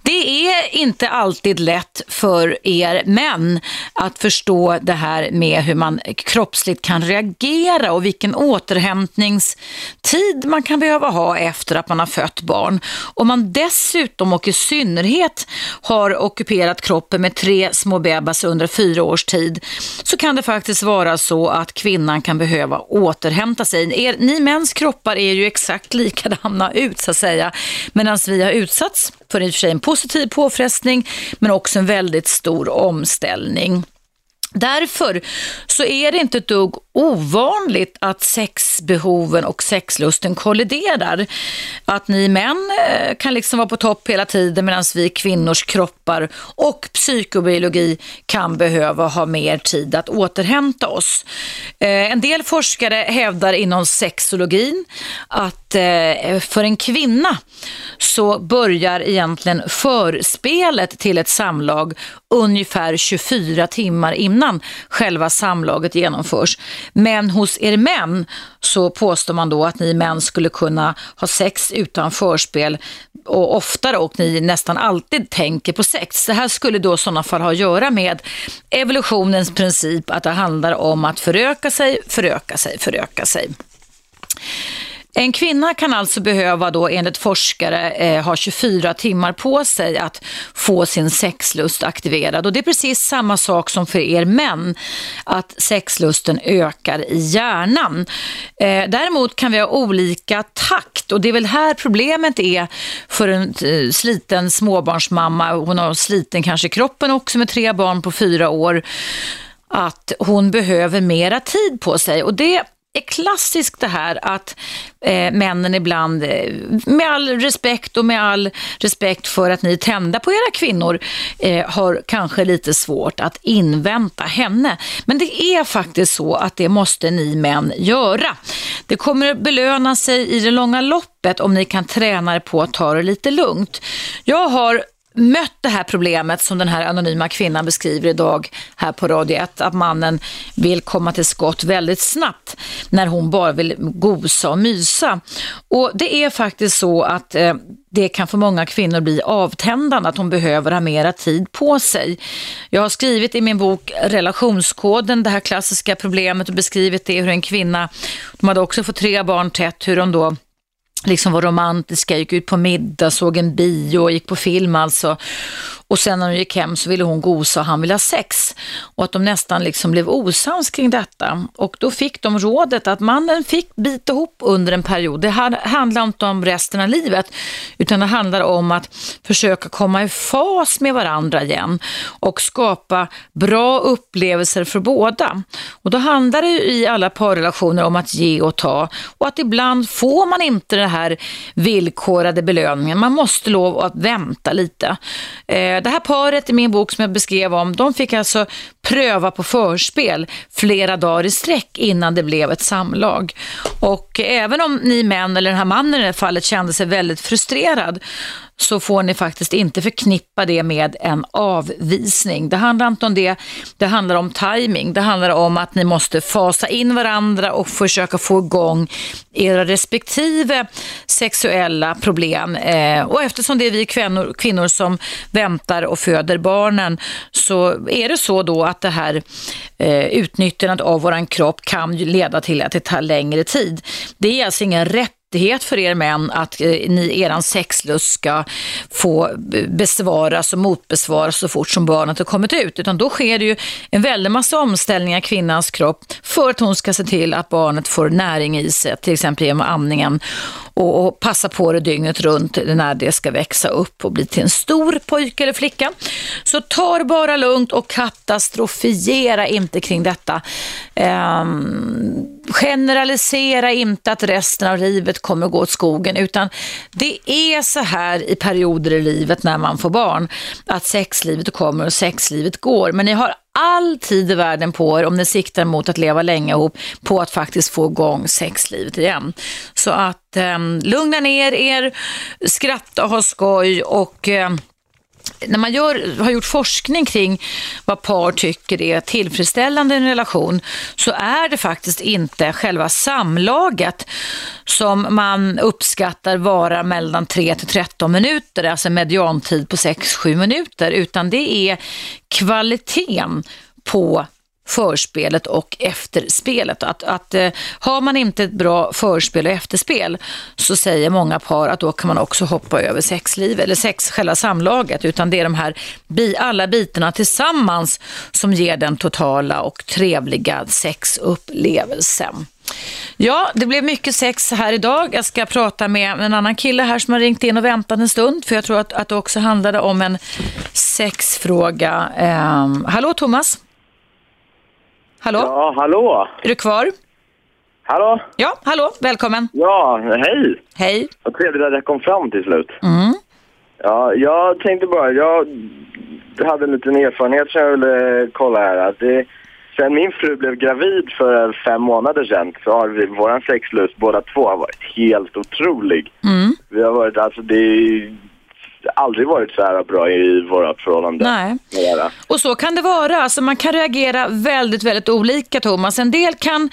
Det är inte alltid lätt för er män att förstå det här med hur man kroppsligt kan reagera och vilken återhämtningstid man kan behöva ha efter att man har fött barn. Om man dessutom och i synnerhet har ockuperat kroppen med tre små bebisar under fyra års tid så kan det faktiskt vara så att kvinnan kan behöva återhämta sig. Er, ni mäns kroppar är ju exakt likadana ut så att säga medan vi har utsatts för i och för sig en positiv påfrestning men också en väldigt stor omställning. Därför så är det inte ett dugg ovanligt att sexbehoven och sexlusten kolliderar. Att ni män eh, kan liksom vara på topp hela tiden medan vi kvinnors kroppar och psykobiologi kan behöva ha mer tid att återhämta oss. Eh, en del forskare hävdar inom sexologin att eh, för en kvinna så börjar egentligen förspelet till ett samlag ungefär 24 timmar innan själva samlaget genomförs. Men hos er män så påstår man då att ni män skulle kunna ha sex utan förspel och oftare och ni nästan alltid tänker på sex. Det här skulle då i sådana fall ha att göra med evolutionens princip att det handlar om att föröka sig, föröka sig, föröka sig. En kvinna kan alltså behöva då enligt forskare eh, ha 24 timmar på sig att få sin sexlust aktiverad. Och det är precis samma sak som för er män att sexlusten ökar i hjärnan. Eh, däremot kan vi ha olika takt och det är väl här problemet är för en eh, sliten småbarnsmamma, hon har sliten kanske kroppen också med tre barn på fyra år att hon behöver mera tid på sig. Och det är klassiskt det här att eh, männen ibland, eh, med all respekt och med all respekt för att ni är tända på era kvinnor, eh, har kanske lite svårt att invänta henne. Men det är faktiskt så att det måste ni män göra. Det kommer belöna sig i det långa loppet om ni kan träna er på att ta det lite lugnt. Jag har mött det här problemet som den här anonyma kvinnan beskriver idag här på Radio 1, att mannen vill komma till skott väldigt snabbt när hon bara vill gosa och mysa. Och det är faktiskt så att eh, det kan för många kvinnor bli avtändande, att hon behöver ha mera tid på sig. Jag har skrivit i min bok Relationskoden det här klassiska problemet och beskrivit det hur en kvinna, de hade också fått tre barn tätt, hur hon då liksom var romantiska, gick ut på middag, såg en bio, och gick på film alltså. Och sen när hon gick hem så ville hon gosa och han ville ha sex. Och att de nästan liksom blev osams kring detta. Och då fick de rådet att mannen fick bita ihop under en period. Det handlar inte om resten av livet, utan det handlar om att försöka komma i fas med varandra igen och skapa bra upplevelser för båda. Och då handlar det i alla parrelationer om att ge och ta och att ibland får man inte den här villkorade belöningen. Man måste lov att vänta lite. Eh, det här paret i min bok som jag beskrev om, de fick alltså pröva på förspel flera dagar i sträck innan det blev ett samlag. Och även om ni män, eller den här mannen i det här fallet, kände sig väldigt frustrerad, så får ni faktiskt inte förknippa det med en avvisning. Det handlar inte om det, det handlar om timing. Det handlar om att ni måste fasa in varandra och försöka få igång era respektive sexuella problem. Eh, och eftersom det är vi kvinnor, kvinnor som väntar och föder barnen så är det så då att det här eh, utnyttjandet av våran kropp kan ju leda till att det tar längre tid. Det är alltså ingen rätt rättighet för er män att eh, ni, eran sexlust ska få besvaras och motbesvaras så fort som barnet har kommit ut. Utan då sker det ju en väldig massa omställningar i kvinnans kropp för att hon ska se till att barnet får näring i sig, till exempel genom amningen och, och passa på det dygnet runt när det ska växa upp och bli till en stor pojke eller flicka. Så ta det bara lugnt och katastrofiera inte kring detta. Um, generalisera inte att resten av livet kommer gå åt skogen utan det är så här i perioder i livet när man får barn att sexlivet kommer och sexlivet går. Men ni har all tid i världen på er om ni siktar mot att leva länge ihop på att faktiskt få igång sexlivet igen. Så att eh, lugna ner er, skratta och ha skoj och eh, när man gör, har gjort forskning kring vad par tycker är tillfredsställande i en relation så är det faktiskt inte själva samlaget som man uppskattar vara mellan 3 till 13 minuter, alltså mediantid på 6-7 minuter, utan det är kvaliteten på förspelet och efterspelet. Att, att eh, har man inte ett bra förspel och efterspel så säger många par att då kan man också hoppa över sexliv eller sex, själva samlaget utan det är de här bi, alla bitarna tillsammans som ger den totala och trevliga sexupplevelsen. Ja, det blev mycket sex här idag. Jag ska prata med en annan kille här som har ringt in och väntat en stund för jag tror att, att det också handlade om en sexfråga. Eh, hallå Thomas? Hallå? Ja, hallå? Är du kvar? Hallå? Ja, hallå, välkommen. Ja, hej. Hej. Vad trevligt att jag kom fram till slut. Mm. Ja, jag tänkte bara, jag hade en liten erfarenhet som jag ville kolla här. Att det, sen min fru blev gravid för fem månader sedan så har vi, våran sexlust båda två har varit helt otrolig. Mm. Vi har varit, alltså det är aldrig varit så här bra i våra förhållanden. Nej. Och så kan det vara. Alltså man kan reagera väldigt, väldigt olika, Thomas. En del, kan,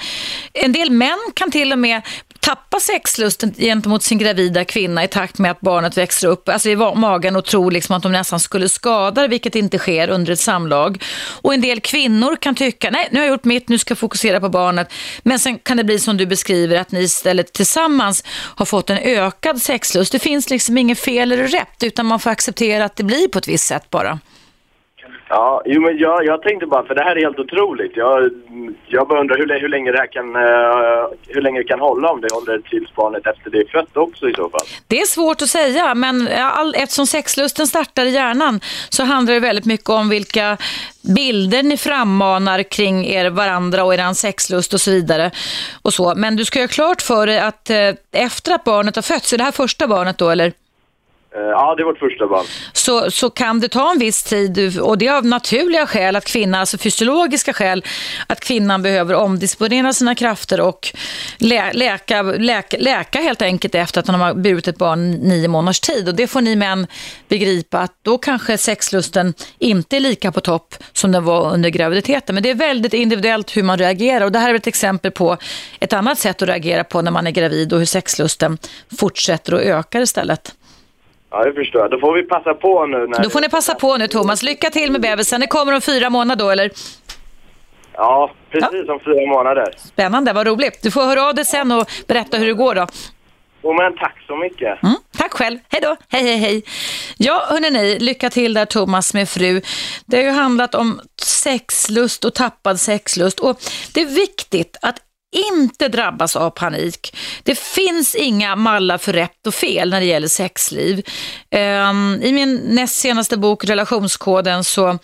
en del män kan till och med tappa sexlusten gentemot sin gravida kvinna i takt med att barnet växer upp alltså i magen och tror liksom att de nästan skulle skada vilket inte sker under ett samlag. Och en del kvinnor kan tycka, nej nu har jag gjort mitt, nu ska jag fokusera på barnet. Men sen kan det bli som du beskriver, att ni istället tillsammans har fått en ökad sexlust. Det finns liksom inget fel eller rätt, utan man får acceptera att det blir på ett visst sätt bara. Ja, jo, men jag, jag tänkte bara, för det här är helt otroligt. Jag, jag bara undrar hur, hur länge det här kan, uh, hur länge det kan hålla om det håller tills barnet efter det är fött också i så fall. Det är svårt att säga, men all, eftersom sexlusten startar i hjärnan så handlar det väldigt mycket om vilka bilder ni frammanar kring er varandra och er sexlust och så vidare. Och så. Men du ska göra klart för dig att eh, efter att barnet har fötts, är det här första barnet då eller? Eh, ja, det är vårt första barn. Så, så kan det ta en viss tid och det är av naturliga skäl att kvinnan, alltså fysiologiska skäl, att kvinnan behöver omdisponera sina krafter och lä läka, läka, läka helt enkelt efter att hon har burit ett barn nio månaders tid. Och det får ni män begripa att då kanske sexlusten inte är lika på topp som den var under graviditeten. Men det är väldigt individuellt hur man reagerar och det här är ett exempel på ett annat sätt att reagera på när man är gravid och hur sexlusten fortsätter att öka istället. Ja, det förstår jag. Då får vi passa på nu. När då får ni passa på nu, Thomas. Lycka till med bebisen. Det kommer om fyra månader då, eller? Ja, precis ja. om fyra månader. Spännande, vad roligt. Du får höra av dig sen och berätta hur det går då. Oh, men tack så mycket. Mm, tack själv. Hej då. Hej, hej, hej. Ja, hörni, lycka till där Thomas med fru. Det har ju handlat om sexlust och tappad sexlust. Och det är viktigt att inte drabbas av panik. Det finns inga mallar för rätt och fel när det gäller sexliv. Ehm, I min näst senaste bok Relationskoden så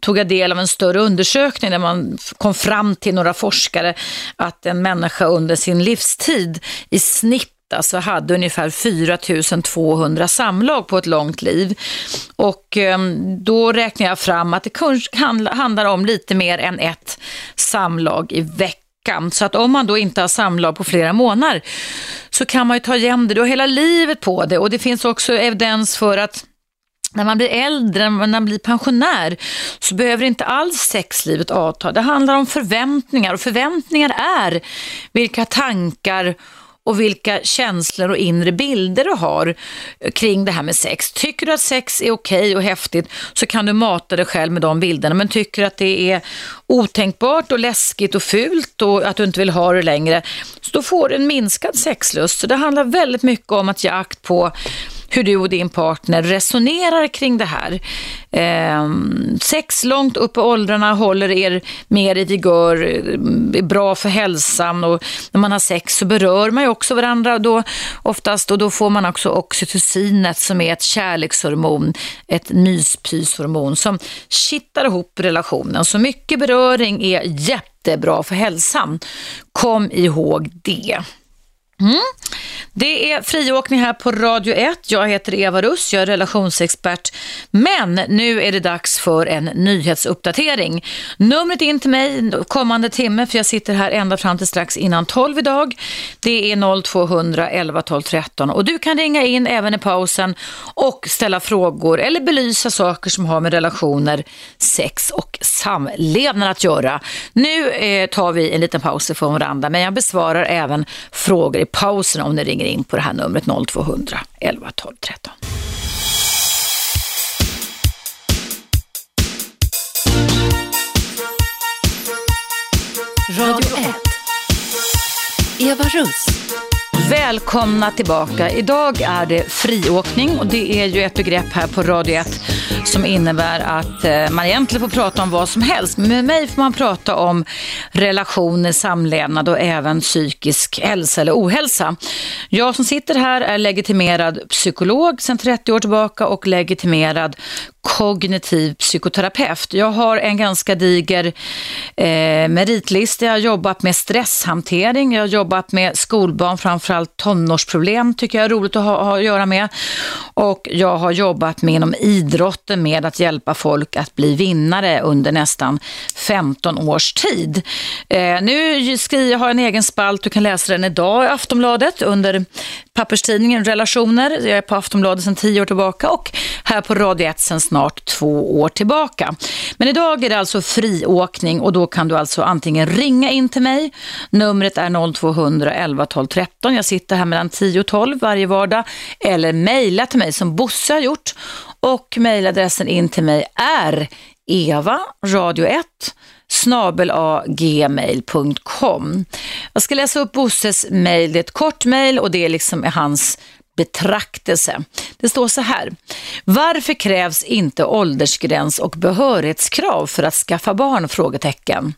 tog jag del av en större undersökning där man kom fram till några forskare att en människa under sin livstid i snitt så hade ungefär 4200 samlag på ett långt liv. Och ehm, då räknar jag fram att det handlar om lite mer än ett samlag i veckan veckan. Så att om man då inte har samlag på flera månader så kan man ju ta igen det. Du har hela livet på det och det finns också evidens för att när man blir äldre, när man blir pensionär, så behöver inte alls sexlivet avta. Det handlar om förväntningar och förväntningar är vilka tankar och vilka känslor och inre bilder du har kring det här med sex. Tycker du att sex är okej och häftigt så kan du mata dig själv med de bilderna. Men tycker du att det är otänkbart och läskigt och fult och att du inte vill ha det längre, så då får du en minskad sexlust. Så det handlar väldigt mycket om att ge akt på hur du och din partner resonerar kring det här. Eh, sex långt upp i åldrarna håller er mer i vigör, eh, är bra för hälsan och när man har sex så berör man ju också varandra då oftast och då får man också oxytocinet som är ett kärlekshormon, ett myspyshormon som kittar ihop relationen. Så mycket beröring är jättebra för hälsan. Kom ihåg det. Mm. Det är friåkning här på Radio 1. Jag heter Eva Russ, jag är relationsexpert. Men nu är det dags för en nyhetsuppdatering. Numret in till mig kommande timme, för jag sitter här ända fram till strax innan 12 idag. Det är 0200 11 12 13 och du kan ringa in även i pausen och ställa frågor eller belysa saker som har med relationer, sex och samlevnad att göra. Nu eh, tar vi en liten paus från varandra, men jag besvarar även frågor i pausen om ni ringer in på det här numret 0200 11 12 13. Radio 1. Eva Russ. Välkomna tillbaka. Idag är det friåkning och det är ju ett begrepp här på Radio 1 som innebär att eh, man egentligen får prata om vad som helst. Men med mig får man prata om relationer, samlevnad och även psykisk hälsa eller ohälsa. Jag som sitter här är legitimerad psykolog sedan 30 år tillbaka och legitimerad kognitiv psykoterapeut. Jag har en ganska diger eh, meritlista. Jag har jobbat med stresshantering, jag har jobbat med skolbarn, framförallt tonårsproblem tycker jag är roligt att ha, ha att göra med. Och jag har jobbat med inom idrotten med att hjälpa folk att bli vinnare under nästan 15 års tid. Eh, nu skriver jag har en egen spalt, du kan läsa den idag i Aftonbladet under papperstidningen Relationer. Jag är på Aftonbladet sedan 10 år tillbaka och här på Radio 1 sedan snart två år tillbaka. Men idag är det alltså friåkning och då kan du alltså antingen ringa in till mig. Numret är 0200 11 12 13. Jag sitter här mellan 10 och 12 varje vardag. Eller mejla till mig som Bosse har gjort. Och mejladressen in till mig är eva radio 1 snabelagmail.com. Jag ska läsa upp Bosses mejl. Det är ett kort mejl och det är liksom hans betraktelse. Det står så här. Varför krävs inte åldersgräns och behörighetskrav för att skaffa barn? Frågetecken.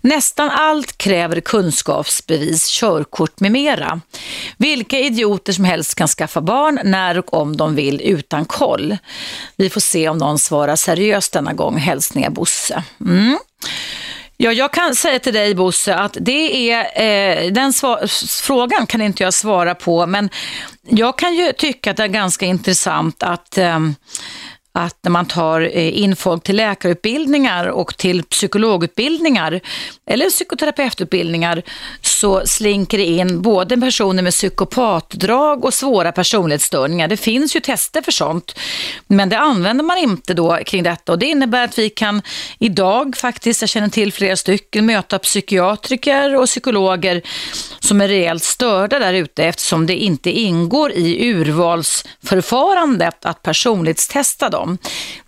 Nästan allt kräver kunskapsbevis, körkort med mera. Vilka idioter som helst kan skaffa barn när och om de vill utan koll. Vi får se om någon svarar seriöst denna gång. Hälsningar Bosse. Mm. Ja, jag kan säga till dig Bosse att det är, eh, den frågan kan inte jag svara på, men jag kan ju tycka att det är ganska intressant att eh, att när man tar eh, in folk till läkarutbildningar och till psykologutbildningar eller psykoterapeututbildningar så slinker det in både personer med psykopatdrag och svåra personlighetsstörningar. Det finns ju tester för sånt, men det använder man inte då kring detta och det innebär att vi kan idag faktiskt, jag känner till flera stycken, möta psykiatriker och psykologer som är rejält störda där ute eftersom det inte ingår i urvalsförfarandet att personlighetstesta dem dem.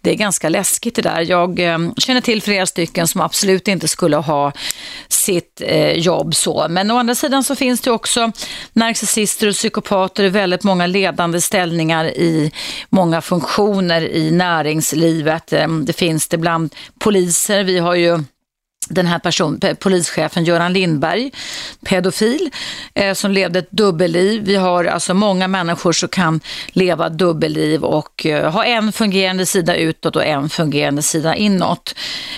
Det är ganska läskigt det där. Jag eh, känner till flera stycken som absolut inte skulle ha sitt eh, jobb så. Men å andra sidan så finns det också narcissister och psykopater i väldigt många ledande ställningar i många funktioner i näringslivet. Ehm, det finns det bland poliser. Vi har ju den här person, polischefen Göran Lindberg, pedofil, eh, som levde ett dubbelliv. Vi har alltså många människor som kan leva dubbelliv och eh, ha en fungerande sida utåt och en fungerande sida inåt.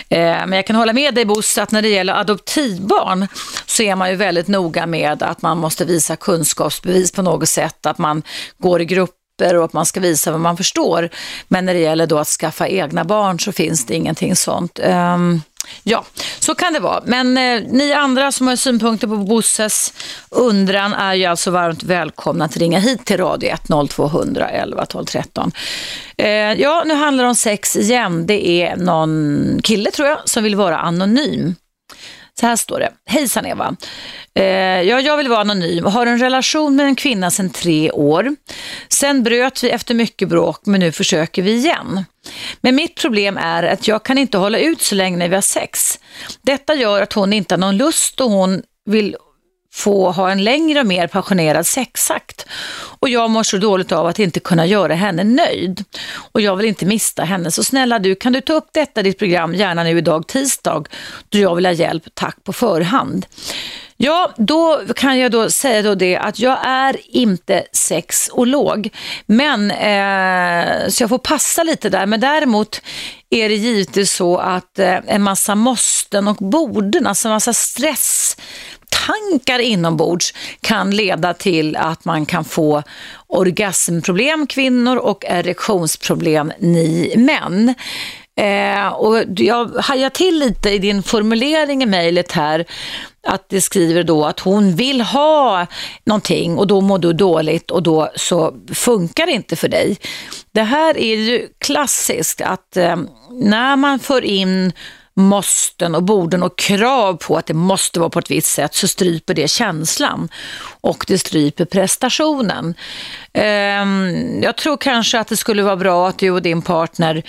Eh, men jag kan hålla med dig Bosse att när det gäller adoptivbarn så är man ju väldigt noga med att man måste visa kunskapsbevis på något sätt, att man går i grupp och att man ska visa vad man förstår. Men när det gäller då att skaffa egna barn så finns det ingenting sånt. Um, Ja, så kan det vara. Men eh, ni andra som har synpunkter på Bosses undran är ju alltså varmt välkomna att ringa hit till Radio 1 0200 11 12 13. Eh, ja, nu handlar det om sex igen. Det är någon kille tror jag som vill vara anonym. Så här står det. Hejsan Eva. Eh, ja, jag vill vara anonym och har en relation med en kvinna sedan tre år. Sen bröt vi efter mycket bråk men nu försöker vi igen. Men mitt problem är att jag kan inte hålla ut så länge när vi har sex. Detta gör att hon inte har någon lust och hon vill få ha en längre och mer passionerad sexakt. Och jag mår så dåligt av att inte kunna göra henne nöjd. Och jag vill inte mista henne. Så snälla du, kan du ta upp detta i ditt program, gärna nu idag tisdag, då jag vill ha hjälp, tack på förhand. Ja, då kan jag då säga då det att jag är inte sexolog, men eh, så jag får passa lite där. Men däremot är det givetvis så att eh, en massa måsten och borden, alltså en massa stress tankar inombords kan leda till att man kan få orgasmproblem kvinnor och erektionsproblem ni män. Eh, och jag hajar till lite i din formulering i mejlet här att det skriver då att hon vill ha någonting och då mår du dåligt och då så funkar det inte för dig. Det här är ju klassiskt att eh, när man för in måsten och borden och krav på att det måste vara på ett visst sätt så stryper det känslan och det stryper prestationen. Ehm, jag tror kanske att det skulle vara bra att du och din partner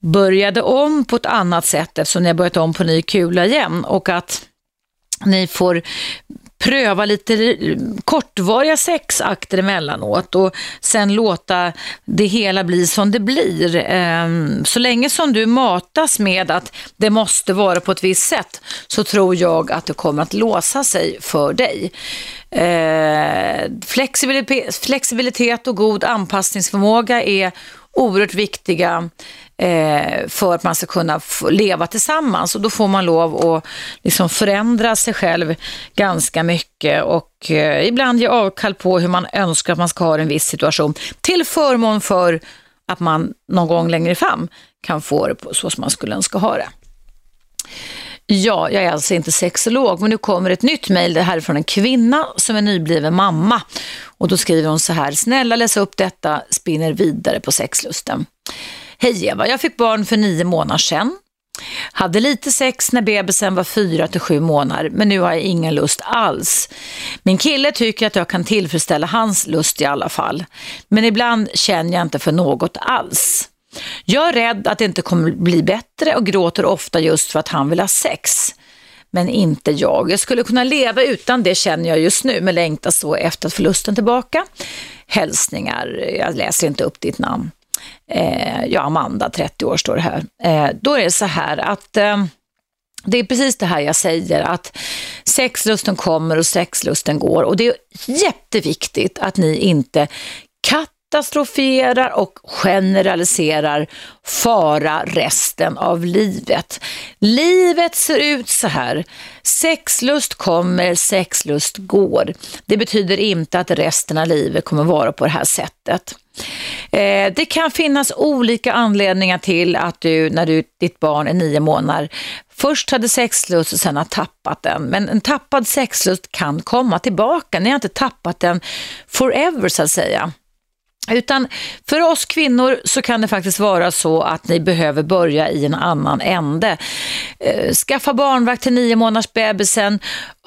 började om på ett annat sätt eftersom ni har börjat om på ny kula igen och att ni får pröva lite kortvariga sexakter emellanåt och sen låta det hela bli som det blir. Ehm, så länge som du matas med att det måste vara på ett visst sätt så tror jag att det kommer att låsa sig för dig. Ehm, flexibilitet och god anpassningsförmåga är oerhört viktiga eh, för att man ska kunna leva tillsammans. Och då får man lov att liksom förändra sig själv ganska mycket och eh, ibland ge avkall på hur man önskar att man ska ha en viss situation till förmån för att man någon gång längre fram kan få det på så som man skulle önska ha det. Ja, jag är alltså inte sexolog, men nu kommer ett nytt mejl. Det här är från en kvinna som är nybliven mamma. Och då skriver hon så här, snälla läsa upp detta, spinner vidare på sexlusten. Hej Eva, jag fick barn för nio månader sedan. Hade lite sex när bebisen var fyra till sju månader, men nu har jag ingen lust alls. Min kille tycker att jag kan tillfredsställa hans lust i alla fall, men ibland känner jag inte för något alls. Jag är rädd att det inte kommer bli bättre och gråter ofta just för att han vill ha sex. Men inte jag. Jag skulle kunna leva utan det känner jag just nu, men längtar så efter att få lusten tillbaka. Hälsningar, jag läser inte upp ditt namn. Eh, ja, Amanda, 30 år står det här. Eh, då är det så här att eh, det är precis det här jag säger, att sexlusten kommer och sexlusten går. Och det är jätteviktigt att ni inte katastroferar och generaliserar fara resten av livet. Livet ser ut så här. Sexlust kommer, sexlust går. Det betyder inte att resten av livet kommer vara på det här sättet. Eh, det kan finnas olika anledningar till att du, när du, ditt barn är nio månader, först hade sexlust och sen har tappat den. Men en tappad sexlust kan komma tillbaka. Ni har inte tappat den forever så att säga. Utan för oss kvinnor så kan det faktiskt vara så att ni behöver börja i en annan ände. Eh, skaffa barnvakt till nio månaders bebisen,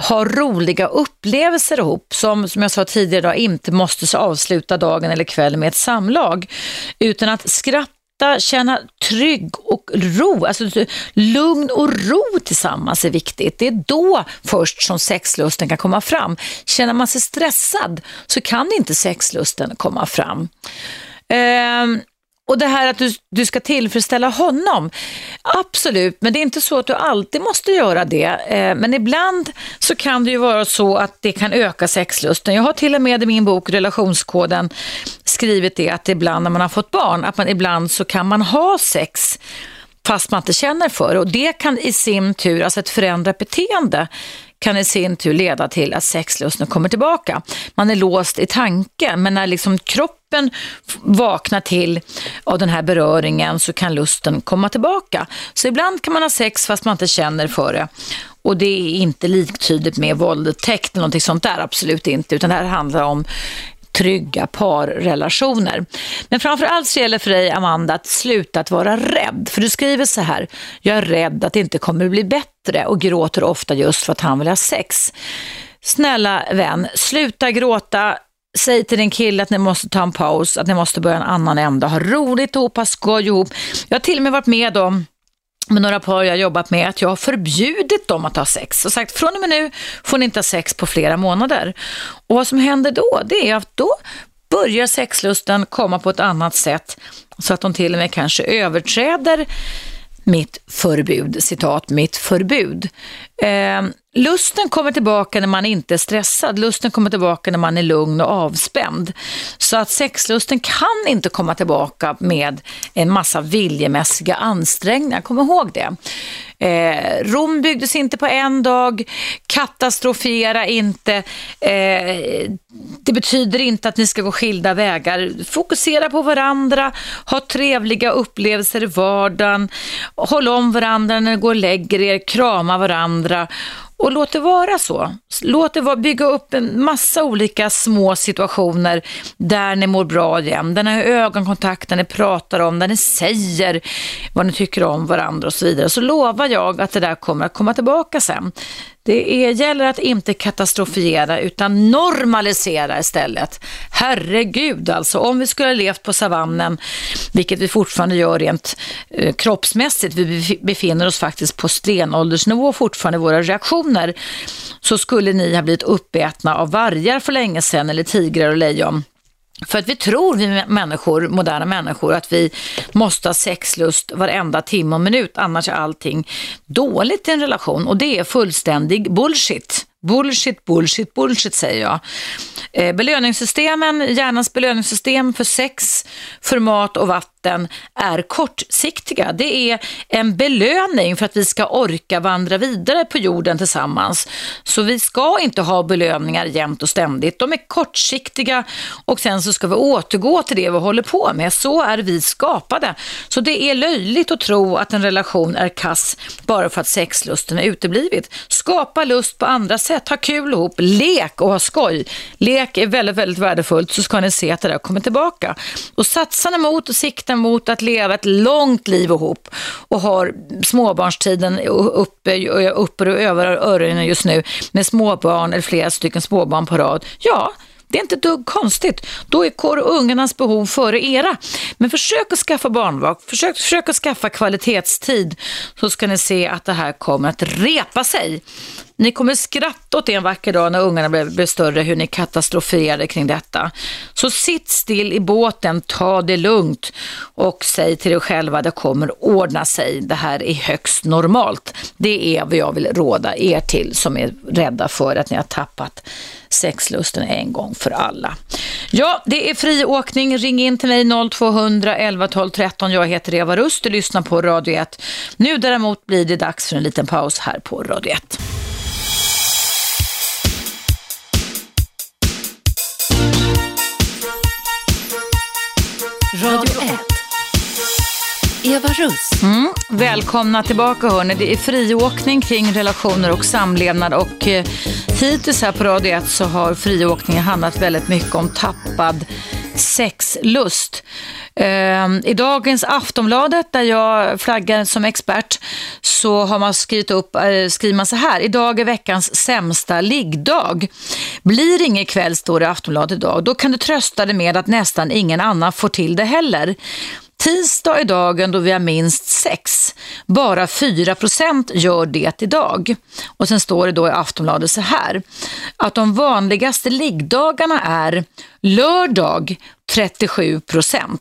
ha roliga upplevelser ihop som, som jag sa tidigare, då, inte måste avsluta dagen eller kvällen med ett samlag. Utan att skratta känna trygg och ro, alltså lugn och ro tillsammans är viktigt. Det är då först som sexlusten kan komma fram. Känner man sig stressad så kan inte sexlusten komma fram. Um, och det här att du, du ska tillfredsställa honom, absolut, men det är inte så att du alltid måste göra det. Eh, men ibland så kan det ju vara så att det kan öka sexlusten. Jag har till och med i min bok Relationskoden skrivit det att ibland när man har fått barn, att man ibland så kan man ha sex fast man inte känner för det. Och det kan i sin tur, alltså ett förändrat beteende, kan i sin tur leda till att sexlusten kommer tillbaka. Man är låst i tanken, men när liksom kroppen vaknar till av den här beröringen så kan lusten komma tillbaka. Så ibland kan man ha sex fast man inte känner för det. Och det är inte liktydigt med våldtäkt eller någonting sånt där, absolut inte, utan det här handlar om trygga parrelationer. Men framför allt så gäller för dig, Amanda, att sluta att vara rädd. För du skriver så här, jag är rädd att det inte kommer bli bättre och gråter ofta just för att han vill ha sex. Snälla vän, sluta gråta, Säg till din kille att ni måste ta en paus, att ni måste börja en annan ända, ha roligt ihop, ha skoj ihop. Jag har till och med varit med om med några par jag har jobbat med att jag har förbjudit dem att ha sex och sagt från och med nu får ni inte ha sex på flera månader. Och vad som händer då, det är att då börjar sexlusten komma på ett annat sätt så att de till och med kanske överträder mitt förbud, citat, mitt förbud. Eh, lusten kommer tillbaka när man inte är stressad. Lusten kommer tillbaka när man är lugn och avspänd. Så att sexlusten kan inte komma tillbaka med en massa viljemässiga ansträngningar. Kom ihåg det. Eh, Rom byggdes inte på en dag. Katastrofera inte. Eh, det betyder inte att ni ska gå skilda vägar. Fokusera på varandra. Ha trevliga upplevelser i vardagen. Håll om varandra när ni går och lägger er. Krama varandra och låt det vara så. Låt det vara, bygga upp en massa olika små situationer där ni mår bra igen. Där ni har ögonkontakt, där ni pratar om, där ni säger vad ni tycker om varandra och så vidare. Så lovar jag att det där kommer att komma tillbaka sen. Det är, gäller att inte katastrofiera utan normalisera istället. Herregud alltså, om vi skulle ha levt på savannen, vilket vi fortfarande gör rent eh, kroppsmässigt, vi befinner oss faktiskt på stenåldersnivå fortfarande i våra reaktioner, så skulle ni ha blivit uppätna av vargar för länge sedan eller tigrar och lejon. För att vi tror, vi människor, moderna människor, att vi måste ha sexlust varenda timme och minut, annars är allting dåligt i en relation. Och det är fullständig bullshit. Bullshit, bullshit, bullshit säger jag. Eh, belöningssystemen, hjärnans belöningssystem för sex, för mat och vatten är kortsiktiga. Det är en belöning för att vi ska orka vandra vidare på jorden tillsammans. Så vi ska inte ha belöningar jämt och ständigt. De är kortsiktiga och sen så ska vi återgå till det vi håller på med. Så är vi skapade. Så det är löjligt att tro att en relation är kass bara för att sexlusten är uteblivit. Skapa lust på andra sätt, ha kul ihop, lek och ha skoj. Lek är väldigt, väldigt värdefullt så ska ni se att det där kommer tillbaka. Och satsar ni mot och siktar mot att leva ett långt liv ihop och har småbarnstiden uppe, uppe och över öronen just nu med småbarn eller flera stycken småbarn på rad. Ja, det är inte dugg konstigt. Då är ungarnas behov före era. Men försök att skaffa barnvak, försök, försök att skaffa kvalitetstid så ska ni se att det här kommer att repa sig. Ni kommer skratta åt det en vacker dag när ungarna blir större, hur ni katastroferade kring detta. Så sitt still i båten, ta det lugnt och säg till dig själva, det kommer ordna sig. Det här är högst normalt. Det är vad jag vill råda er till som är rädda för att ni har tappat sexlusten en gång för alla. Ja, det är friåkning. Ring in till mig 0200 11 12 13. Jag heter Eva Rust och lyssnar på Radio 1. Nu däremot blir det dags för en liten paus här på Radio 1. Radio 1. Eva Russ. Mm, välkomna tillbaka hörni. Det är friåkning kring relationer och samlevnad och eh, hittills här på Radio 1 så har friåkningen handlat väldigt mycket om tappad sexlust. Eh, I dagens Aftonbladet där jag flaggar som expert så har man skrivit upp, eh, skriver man så här, idag är veckans sämsta liggdag. Blir ingen kväll står det i Aftonbladet idag, då kan du trösta dig med att nästan ingen annan får till det heller. Tisdag är dagen då vi har minst sex. Bara 4% gör det idag. Och sen står det då i Aftonbladet så här. Att de vanligaste liggdagarna är lördag 37%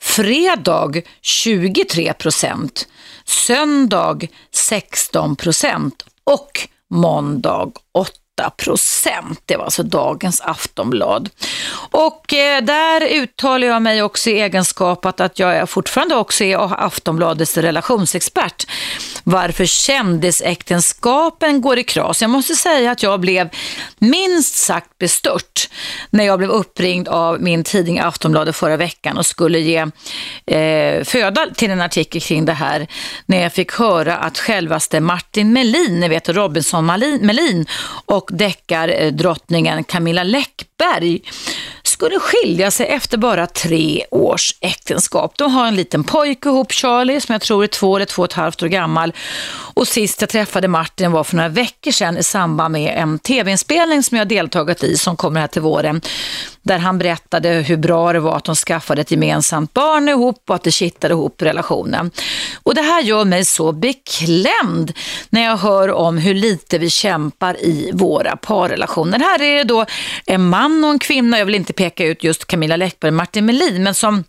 fredag 23% söndag 16% och måndag 8 procent. Det var alltså dagens Aftonblad. Och eh, där uttalar jag mig också i egenskap att jag fortfarande också är Aftonbladets relationsexpert. Varför kändisäktenskapen går i kras. Jag måste säga att jag blev minst sagt bestört när jag blev uppringd av min tidning Aftonbladet förra veckan och skulle ge eh, föda till en artikel kring det här. När jag fick höra att självaste Martin Melin, ni vet Robinson Melin och deckardrottningen Camilla Läckberg skulle skilja sig efter bara tre års äktenskap. De har en liten pojke ihop, Charlie, som jag tror är två eller två och ett halvt år gammal. Och sist jag träffade Martin var för några veckor sedan i samband med en tv-inspelning som jag deltagit i som kommer här till våren. Där han berättade hur bra det var att de skaffade ett gemensamt barn ihop och att det kittade ihop relationen. Och det här gör mig så beklämd när jag hör om hur lite vi kämpar i våra parrelationer. Här är det då en man och en kvinna, jag vill inte peka ut just Camilla Läckberg och Martin Melin, men som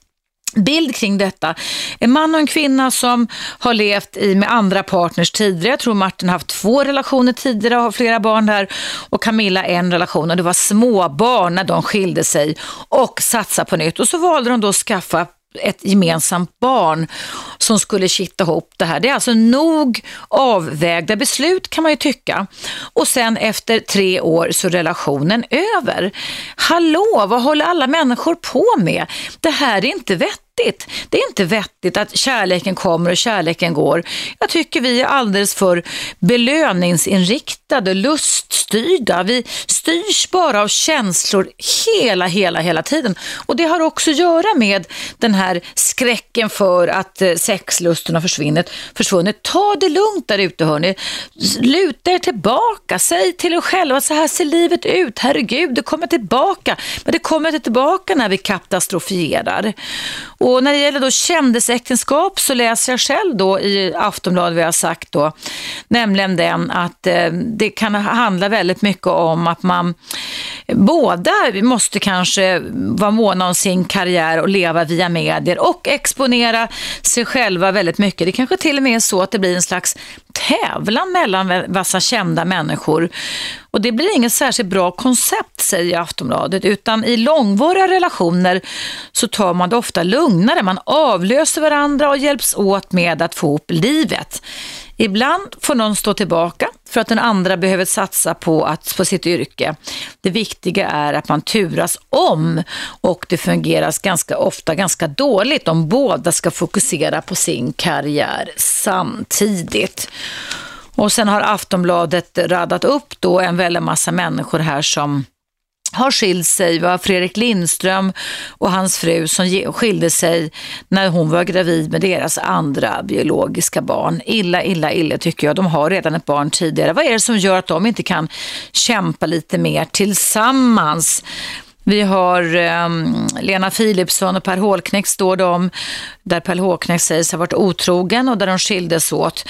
bild kring detta. En man och en kvinna som har levt i med andra partners tidigare. Jag tror Martin har haft två relationer tidigare och har flera barn där. Och Camilla en relation och det var småbarn när de skilde sig och satsade på nytt. Och så valde de då att skaffa ett gemensamt barn som skulle kitta ihop det här. Det är alltså nog avvägda beslut kan man ju tycka. Och sen efter tre år så är relationen över. Hallå, vad håller alla människor på med? Det här är inte vettigt vettigt. Det är inte vettigt att kärleken kommer och kärleken går. Jag tycker vi är alldeles för belöningsinriktade, luststyrda. Vi styrs bara av känslor hela, hela, hela tiden. Och det har också att göra med den här skräcken för att eh, sexlusten har försvunnit. försvunnit. Ta det lugnt där ute hörni. Luta er tillbaka. Säg till er själva så här ser livet ut. Herregud, det kommer tillbaka. Men det kommer inte tillbaka när vi katastrofierar. Och när det gäller då kändisäktenskap så läser jag själv då i Aftonbladet vad jag har sagt då, nämligen den att eh, det kan handla väldigt mycket om att man båda måste kanske vara måna om sin karriär och leva via medier och exponera sig själva väldigt mycket. Det kanske till och med är så att det blir en slags tävlan mellan vassa kända människor. Och det blir inget särskilt bra koncept, säger Aftonbladet, utan i långvariga relationer så tar man det ofta lugnare. Man avlöser varandra och hjälps åt med att få ihop livet. Ibland får någon stå tillbaka för att den andra behöver satsa på, att, på sitt yrke. Det viktiga är att man turas om och det fungerar ganska ofta ganska dåligt om båda ska fokusera på sin karriär samtidigt. Och sen har Aftonbladet radat upp då en väldig massa människor här som har skilt sig. Var Fredrik Lindström och hans fru som skilde sig när hon var gravid med deras andra biologiska barn. Illa, illa, illa tycker jag. De har redan ett barn tidigare. Vad är det som gör att de inte kan kämpa lite mer tillsammans? Vi har um, Lena Philipsson och Per Hålknekt står de, där Per Hålknekt sägs ha varit otrogen och där de skildes åt.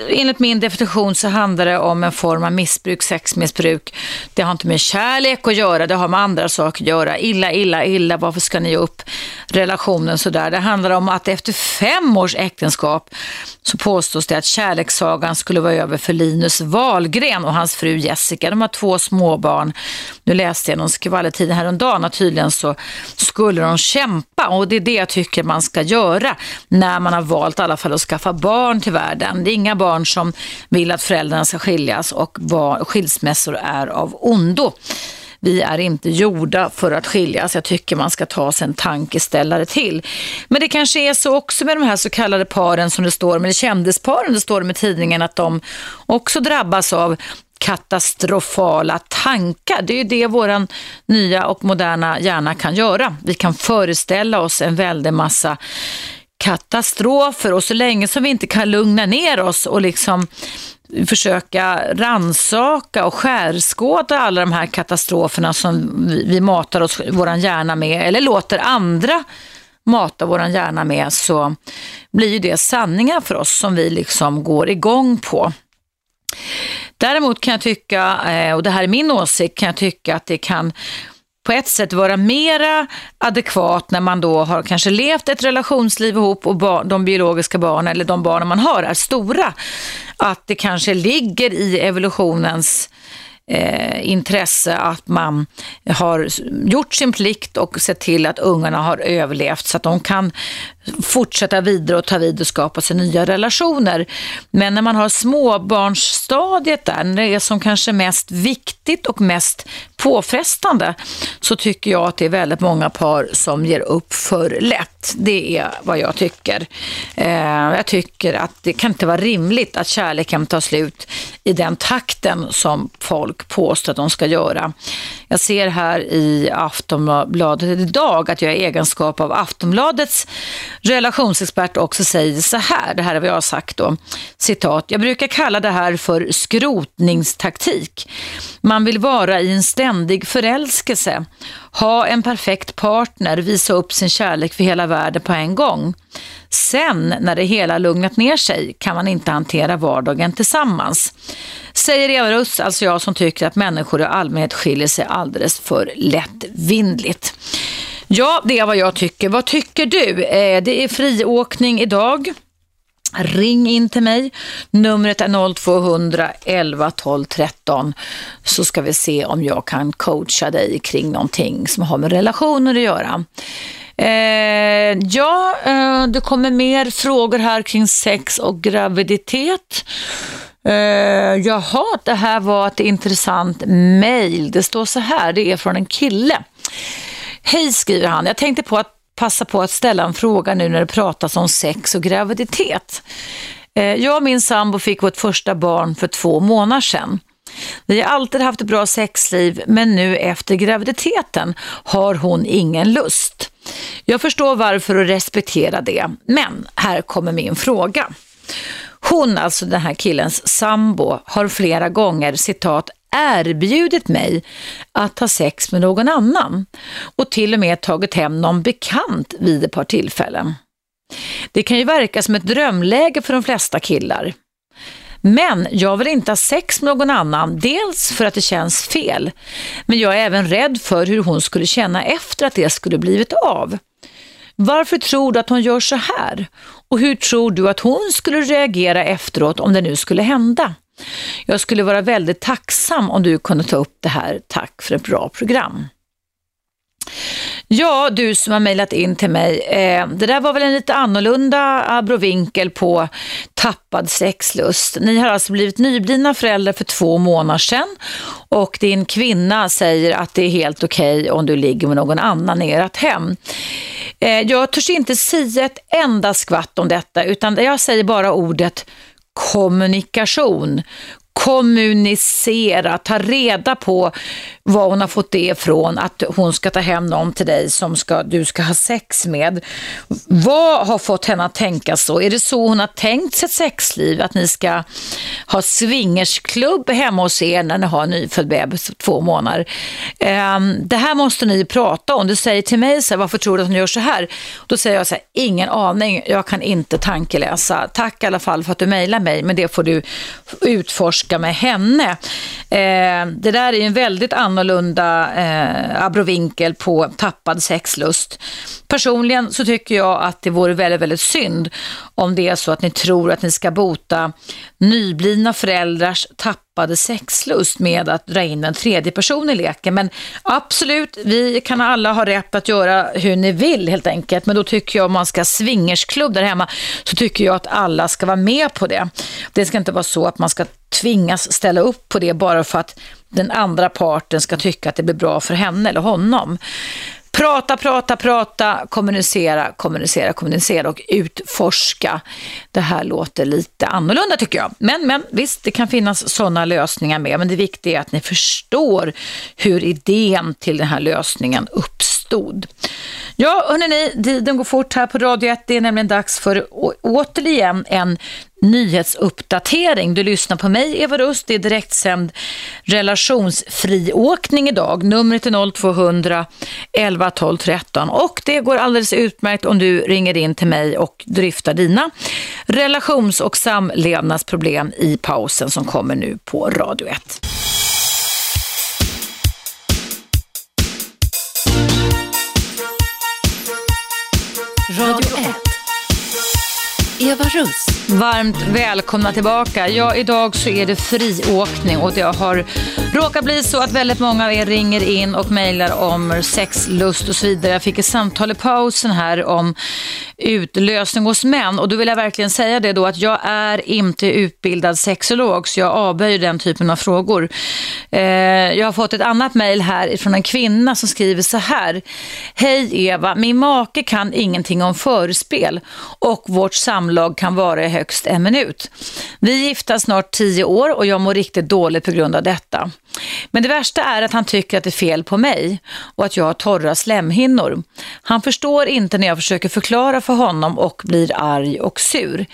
Enligt min definition så handlar det om en form av missbruk, sexmissbruk. Det har inte med kärlek att göra, det har med andra saker att göra. Illa, illa, illa, varför ska ni ge upp relationen sådär? Det handlar om att efter fem års äktenskap så påstås det att kärlekssagan skulle vara över för Linus Wahlgren och hans fru Jessica. De har två småbarn. Nu läste jag någon skvallertid häromdagen och tydligen så skulle de kämpa och det är det jag tycker man ska göra när man har valt i alla fall att skaffa barn till världen. Det är inga barn som vill att föräldrarna ska skiljas och skilsmässor är av ondo. Vi är inte gjorda för att skiljas. Jag tycker man ska ta sig en tankeställare till. Men det kanske är så också med de här så kallade paren som det står, med kändisparen det står med tidningen att de också drabbas av katastrofala tankar. Det är ju det vår nya och moderna hjärna kan göra. Vi kan föreställa oss en väldig massa katastrofer och så länge som vi inte kan lugna ner oss och liksom försöka ransaka och skärskåda alla de här katastroferna som vi matar oss, våran hjärna med eller låter andra mata våran hjärna med så blir ju det sanningar för oss som vi liksom går igång på. Däremot kan jag tycka, eh, och det här är min åsikt, kan jag tycka att det kan på ett sätt vara mera adekvat när man då har kanske levt ett relationsliv ihop och bar, de biologiska barnen eller de barnen man har är stora. Att det kanske ligger i evolutionens eh, intresse att man har gjort sin plikt och sett till att ungarna har överlevt så att de kan fortsätta vidare och ta vid och skapa sig nya relationer. Men när man har småbarnsstadiet där, när det är som kanske mest viktigt och mest påfrestande, så tycker jag att det är väldigt många par som ger upp för lätt. Det är vad jag tycker. Eh, jag tycker att det kan inte vara rimligt att kärleken tar slut i den takten som folk påstår att de ska göra. Jag ser här i Aftonbladet idag att jag i egenskap av Aftonbladets relationsexpert också säger så här, det här är vad jag har sagt då, citat, jag brukar kalla det här för skrotningstaktik. Man vill vara i en ständig förälskelse, ha en perfekt partner, visa upp sin kärlek för hela världen på en gång. Sen, när det hela lugnat ner sig, kan man inte hantera vardagen tillsammans. Säger Eva Russ, alltså jag som tycker att människor i allmänhet skiljer sig alldeles för lättvindligt. Ja, det är vad jag tycker. Vad tycker du? Eh, det är friåkning idag. Ring in till mig. Numret är 0200 11 12 13 så ska vi se om jag kan coacha dig kring någonting som har med relationer att göra. Eh, ja, eh, det kommer mer frågor här kring sex och graviditet. Eh, jaha, det här var ett intressant mejl. Det står så här, det är från en kille. Hej skriver han, jag tänkte på att passa på att ställa en fråga nu när det pratas om sex och graviditet. Eh, jag och min sambo fick vårt första barn för två månader sedan. Vi har alltid haft ett bra sexliv men nu efter graviditeten har hon ingen lust. Jag förstår varför och respekterar det, men här kommer min fråga. Hon, alltså den här killens sambo, har flera gånger citat erbjudit mig att ha sex med någon annan och till och med tagit hem någon bekant vid ett par tillfällen. Det kan ju verka som ett drömläge för de flesta killar. Men jag vill inte ha sex med någon annan, dels för att det känns fel, men jag är även rädd för hur hon skulle känna efter att det skulle blivit av. Varför tror du att hon gör så här? Och hur tror du att hon skulle reagera efteråt om det nu skulle hända? Jag skulle vara väldigt tacksam om du kunde ta upp det här. Tack för ett bra program. Ja, du som har mejlat in till mig. Eh, det där var väl en lite annorlunda abrovinkel på tappad sexlust. Ni har alltså blivit nyblivna föräldrar för två månader sedan och din kvinna säger att det är helt okej okay om du ligger med någon annan i ert hem. Eh, jag törs inte säga ett enda skvatt om detta utan jag säger bara ordet kommunikation kommunicera, ta reda på var hon har fått det ifrån, att hon ska ta hem någon till dig som ska, du ska ha sex med. Vad har fått henne att tänka så? Är det så hon har tänkt sitt sexliv? Att ni ska ha swingersklubb hemma hos er när ni har en nyfödd bebis två månader? Ehm, det här måste ni prata om. Du säger till mig så här, varför tror du att hon gör så här? Då säger jag så här, ingen aning, jag kan inte tankeläsa. Tack i alla fall för att du mejlar mig, men det får du utforska med henne. Eh, det där är en väldigt annorlunda eh, abrovinkel på tappad sexlust. Personligen så tycker jag att det vore väldigt, väldigt synd om det är så att ni tror att ni ska bota nyblivna föräldrars tappade sexlust med att dra in en tredje person i leken. Men absolut, vi kan alla ha rätt att göra hur ni vill helt enkelt. Men då tycker jag om man ska ha swingersklubb där hemma så tycker jag att alla ska vara med på det. Det ska inte vara så att man ska tvingas ställa upp på det bara för att den andra parten ska tycka att det blir bra för henne eller honom. Prata, prata, prata, kommunicera, kommunicera, kommunicera och utforska. Det här låter lite annorlunda tycker jag. Men, men visst, det kan finnas sådana lösningar med. Men det viktiga är att ni förstår hur idén till den här lösningen uppstår stod. Ja, hörni, tiden går fort här på Radio 1. Det är nämligen dags för återigen en nyhetsuppdatering. Du lyssnar på mig, Eva Rust. Det är direktsänd relationsfriåkning idag. Numret är 0200 11 12 13 och det går alldeles utmärkt om du ringer in till mig och dryftar dina relations- och samlevnadsproblem i pausen som kommer nu på Radio 1. Radio 1. Eva Russ. Varmt välkomna tillbaka. Ja, idag så är det friåkning och det har råkat bli så att väldigt många av er ringer in och mejlar om sexlust och så vidare. Jag fick ett samtal i pausen här om utlösning hos män och då vill jag verkligen säga det då att jag är inte utbildad sexolog så jag avböjer den typen av frågor. Eh, jag har fått ett annat mejl här från en kvinna som skriver så här. Hej Eva, min make kan ingenting om förspel och vårt samlag kan vara i högst en minut. Vi är gifta snart tio år och jag mår riktigt dåligt på grund av detta. Men det värsta är att han tycker att det är fel på mig och att jag har torra slemhinnor. Han förstår inte när jag försöker förklara för honom och blir arg och sur.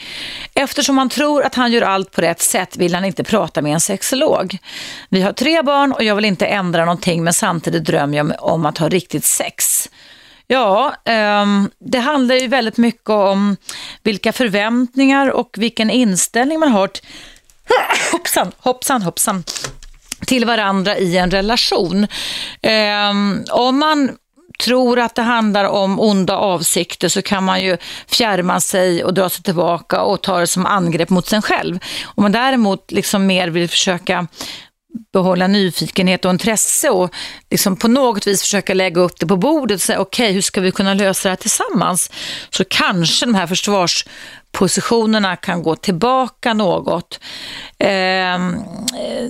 Eftersom han tror att han gör allt på rätt sätt vill han inte prata med en sexolog. Vi har tre barn och jag vill inte ändra någonting men samtidigt drömmer jag om att ha riktigt sex. Ja, um, det handlar ju väldigt mycket om vilka förväntningar och vilken inställning man har hoppsan, hoppsan, hoppsan, till varandra i en relation. Um, om man tror att det handlar om onda avsikter så kan man ju fjärma sig och dra sig tillbaka och ta det som angrepp mot sig själv. Om man däremot liksom mer vill försöka behålla nyfikenhet och intresse och liksom på något vis försöka lägga upp det på bordet och säga okej, okay, hur ska vi kunna lösa det här tillsammans? Så kanske de här försvarspositionerna kan gå tillbaka något. Eh,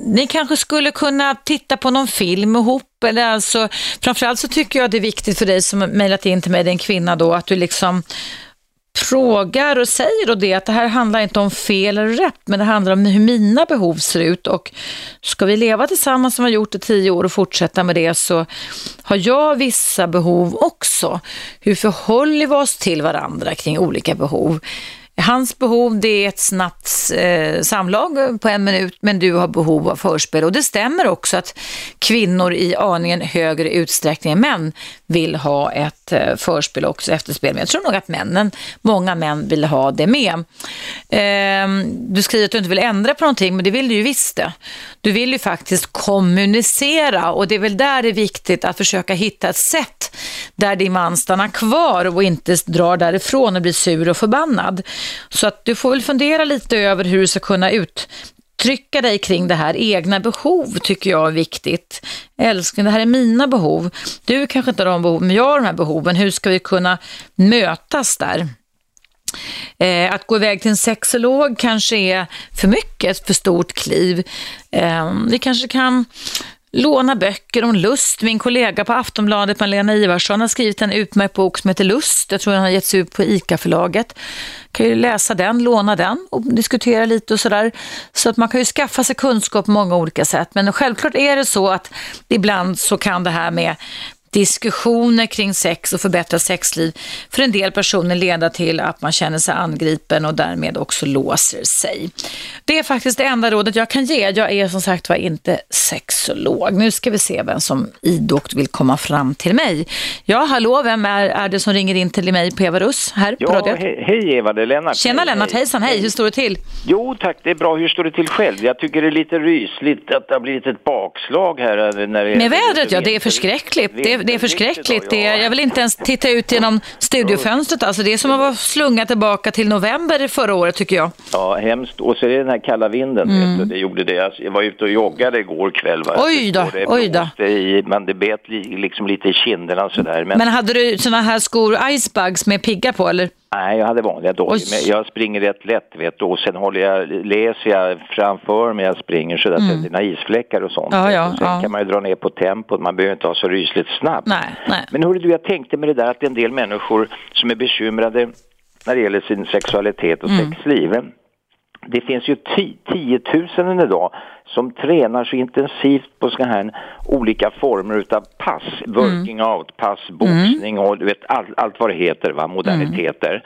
ni kanske skulle kunna titta på någon film ihop eller alltså, framförallt så tycker jag det är viktigt för dig som mejlat in till mig, det är en kvinna då, att du liksom frågar och säger då det att det här handlar inte om fel eller rätt, men det handlar om hur mina behov ser ut och ska vi leva tillsammans som har gjort i tio år och fortsätta med det så har jag vissa behov också. Hur förhåller vi oss till varandra kring olika behov? Hans behov det är ett snabbt eh, samlag på en minut men du har behov av förspel. Och det stämmer också att kvinnor i aningen högre utsträckning än män vill ha ett eh, förspel också efterspel. Men jag tror nog att männen, många män vill ha det med. Eh, du skriver att du inte vill ändra på någonting men det vill du ju visst det. Du vill ju faktiskt kommunicera och det är väl där det är viktigt att försöka hitta ett sätt där din man stannar kvar och inte drar därifrån och blir sur och förbannad. Så att du får väl fundera lite över hur du ska kunna uttrycka dig kring det här. Egna behov tycker jag är viktigt. Älskling, det här är mina behov. Du kanske inte har de behoven, men jag har de här behoven. Hur ska vi kunna mötas där? Eh, att gå iväg till en sexolog kanske är för mycket, ett för stort kliv. Eh, vi kanske kan låna böcker om lust. Min kollega på Aftonbladet, Malena Ivarsson, har skrivit en utmärkt bok som heter Lust. Jag tror den har getts ut på ICA-förlaget. kan ju läsa den, låna den och diskutera lite och sådär. Så att man kan ju skaffa sig kunskap på många olika sätt. Men självklart är det så att ibland så kan det här med diskussioner kring sex och förbättrat sexliv för en del personer leda till att man känner sig angripen och därmed också låser sig. Det är faktiskt det enda rådet jag kan ge. Jag är som sagt var inte sexolog. Nu ska vi se vem som idogt vill komma fram till mig. Ja, hallå, vem är, är det som ringer in till mig på Eva Russ här ja, på radion? He hej Eva, det är Lennart. Tjena hej, Lennart, hejsan, hej. hej, hur står det till? Jo tack, det är bra. Hur står det till själv? Jag tycker det är lite rysligt att det har blivit ett bakslag här. När det Med vädret, ja, det är förskräckligt. Det det är förskräckligt. Det är, jag vill inte ens titta ut genom studiofönstret. Alltså det är som att vara slunga tillbaka till november förra året tycker jag. Ja, hemskt. Och så är det den här kalla vinden. Mm. Det gjorde det. Jag var ute och joggade igår kväll. Va? Oj då, det oj då. I, men det bet liksom lite i kinderna sådär. Men... men hade du sådana här skor, icebugs med piggar på eller? Nej, jag hade vanliga då. Men jag springer rätt lätt vet du. Och sen håller jag, läser jag framför mig jag springer så att mm. är isfläckar och sånt. Ja, ja, och sen ja. kan man ju dra ner på tempot. Man behöver inte ha så rysligt snabbt. Nej, nej. Men hörru du, jag tänkte med det där att det är en del människor som är bekymrade när det gäller sin sexualitet och mm. sexliv. Det finns ju tiotusenden idag som tränar så intensivt på sådana här olika former utav pass, working mm. out-pass, boxning mm. och du vet allt, allt vad det heter, va? moderniteter. Mm.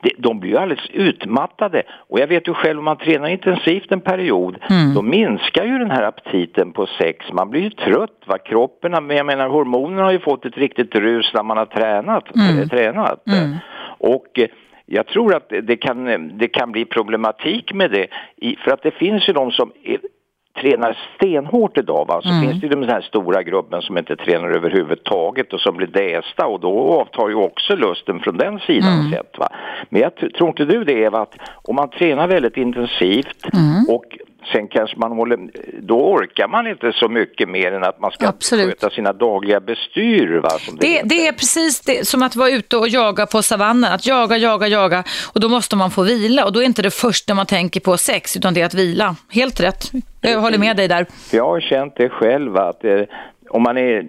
De, de blir ju alldeles utmattade och jag vet ju själv om man tränar intensivt en period mm. då minskar ju den här aptiten på sex. Man blir ju trött, va? kroppen, men jag menar hormonerna har ju fått ett riktigt rus när man har tränat. Mm. tränat. Mm. Och jag tror att det kan, det kan bli problematik med det, för att det finns ju de som är tränar stenhårt idag va? så mm. finns det ju den här stora gruppen som inte tränar överhuvudtaget och som blir dästa och då avtar ju också lusten från den sidan mm. sett. Va? Men jag tror inte du det Eva, att om man tränar väldigt intensivt mm. och Sen kanske man håller, då orkar man inte så mycket mer än att man ska Absolut. sköta sina dagliga bestyr. Va, det, det, det, är precis det, som att vara ute och jaga på savannen, att jaga, jaga, jaga och då måste man få vila och då är inte det första man tänker på sex utan det är att vila. Helt rätt, jag håller med dig där. Jag har känt det själv att eh, om man är,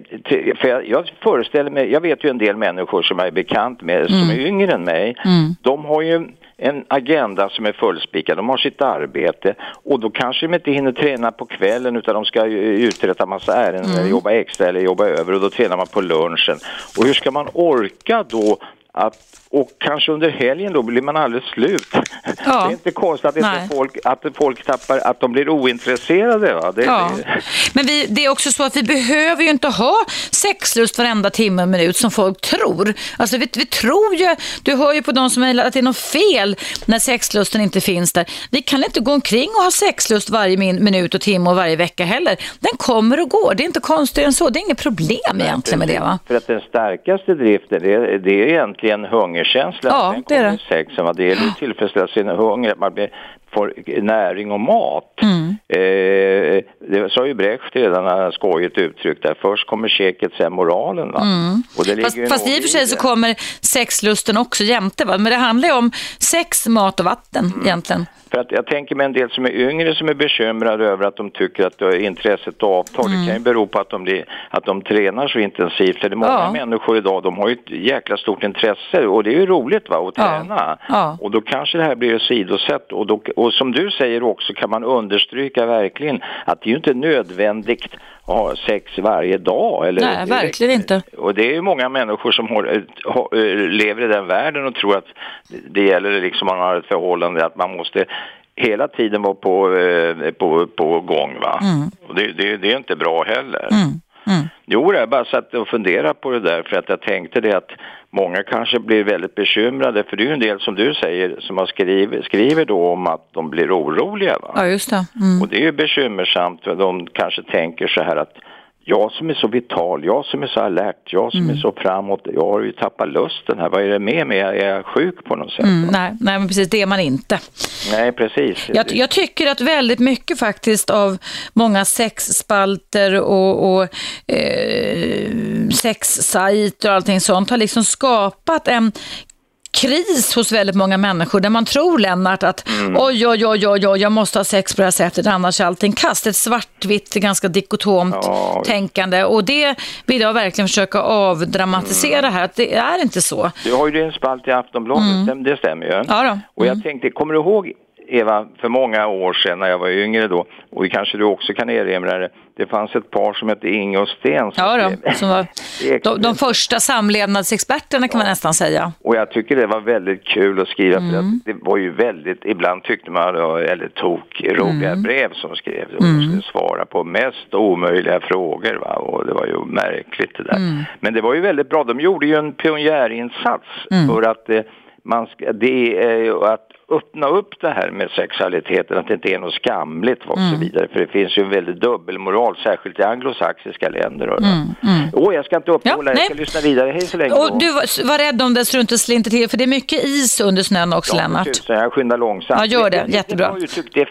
för jag, jag, föreställer mig, jag vet ju en del människor som jag är bekant med mm. som är yngre än mig, mm. de har ju en agenda som är fullspikad. De har sitt arbete och då kanske de inte hinner träna på kvällen utan de ska uträtta massa ärenden mm. jobba extra eller jobba över och då tränar man på lunchen. Och hur ska man orka då att och kanske under helgen då blir man alldeles slut. Ja. Det är inte konstigt att, inte folk, att folk tappar, att de blir ointresserade. Va? Det, ja. det... Men vi, det är också så att vi behöver ju inte ha sexlust varenda timme och minut som folk tror. Alltså vi, vi tror ju, du hör ju på de som mejlar att det är något fel när sexlusten inte finns där. Vi kan inte gå omkring och ha sexlust varje min, minut och timme och varje vecka heller. Den kommer och går, det är inte konstigt än så. Det är inget problem egentligen med det va? För att den starkaste driften, det, det är egentligen hunger hungerkänslan. Ja, den det är det. Sexen, va? Det gäller att tillfredsställa sin hunger, att man blir, får näring och mat. Mm. Eh, det sa ju Brecht redan skojigt uttryckt där. Först kommer käket, sen moralen. Va? Mm. Och det fast, fast i och för sig så kommer sexlusten också jämte. Va? Men det handlar ju om sex, mat och vatten mm. egentligen. För att jag tänker mig en del som är yngre som är bekymrade över att de tycker att intresset avtar. Mm. Det kan ju bero på att de, blir, att de tränar så intensivt. För det är många ja. människor idag, de har ju ett jäkla stort intresse och det är ju roligt va, att träna. Ja. Ja. Och då kanske det här blir sidosätt. Och, då, och som du säger också kan man understryka verkligen att det är ju inte nödvändigt ha sex varje dag. Eller Nej, verkligen inte. Och det är ju många människor som har, har, lever i den världen och tror att det gäller liksom man har ett förhållande att man måste hela tiden vara på, eh, på, på gång. Va? Mm. Och det, det, det, är inte bra heller. Mm. Jo, jag bara satt och funderade på det där för att jag tänkte det att många kanske blir väldigt bekymrade för det är ju en del som du säger som har skrivit, skriver då om att de blir oroliga. Va? Ja, just det. Mm. Och det är ju bekymmersamt för de kanske tänker så här att jag som är så vital, jag som är så alert, jag som mm. är så framåt, jag har ju tappat lusten här. Vad är det med mig? Är jag sjuk på något sätt? Mm, nej, nej, men precis det är man inte. Nej, precis. Jag, jag, tycker att väldigt mycket faktiskt av många sexspalter och, och eh, sexsajter och allting sånt har liksom skapat en kris hos väldigt många människor där man tror, Lennart, att mm. oj, oj, oj, oj, oj, jag måste ha sex på det här sättet, annars är allting kast. Ett svartvitt, ganska dikotomt ja. tänkande. Och det vill jag verkligen försöka avdramatisera mm. här, att det är inte så. Du har ju din spalt i Aftonbladet, mm. det stämmer ju. Ja då. Och jag mm. tänkte, kommer du ihåg Eva, för många år sedan när jag var yngre då, och kanske du också kan erinra dig, det fanns ett par som hette Inge och Sten. Som ja, då, som var de, de, första samlevnadsexperterna kan man nästan säga. Och jag tycker det var väldigt kul att skriva, mm. för att det var ju väldigt, ibland tyckte man, eller tok, roliga mm. brev som skrevs och mm. de skulle svara på mest omöjliga frågor. Va? Och det var ju märkligt det där. Mm. Men det var ju väldigt bra, de gjorde ju en pionjärinsats mm. för att eh, man ska, det är att öppna upp det här med sexualiteten, att det inte är något skamligt och mm. så vidare. För det finns ju en väldigt dubbelmoral, särskilt i anglosaxiska länder. Mm. Mm. Oh, jag ska inte uppehålla, ja, jag ska lyssna vidare. Hej så länge. Och du var, var rädd om det så du inte slinter till, för det är mycket is under snön också, ja, Lennart. Ja, jag skyndar långsamt. Ja, gör det. Jättebra. Det, det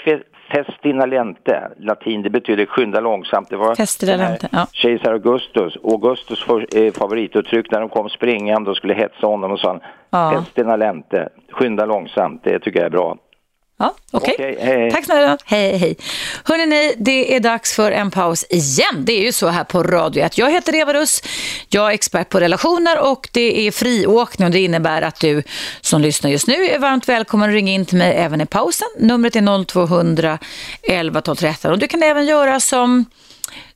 Festina lente, latin, det betyder skynda långsamt. Det var Festina lente, ja. kejsar Augustus, Augustus för, eh, favorituttryck när de kom springande och skulle hetsa honom och sa ja. Festina lente, skynda långsamt, det tycker jag är bra. Ja, Okej, okay. okay, tack snälla. Hej, hej. Hörrni, det är dags för en paus igen. Det är ju så här på Radio 1. Jag heter Eva Russ, jag är expert på relationer och det är friåkning och det innebär att du som lyssnar just nu är varmt välkommen att ringa in till mig även i pausen. Numret är 0200 11 12 13 och du kan även göra som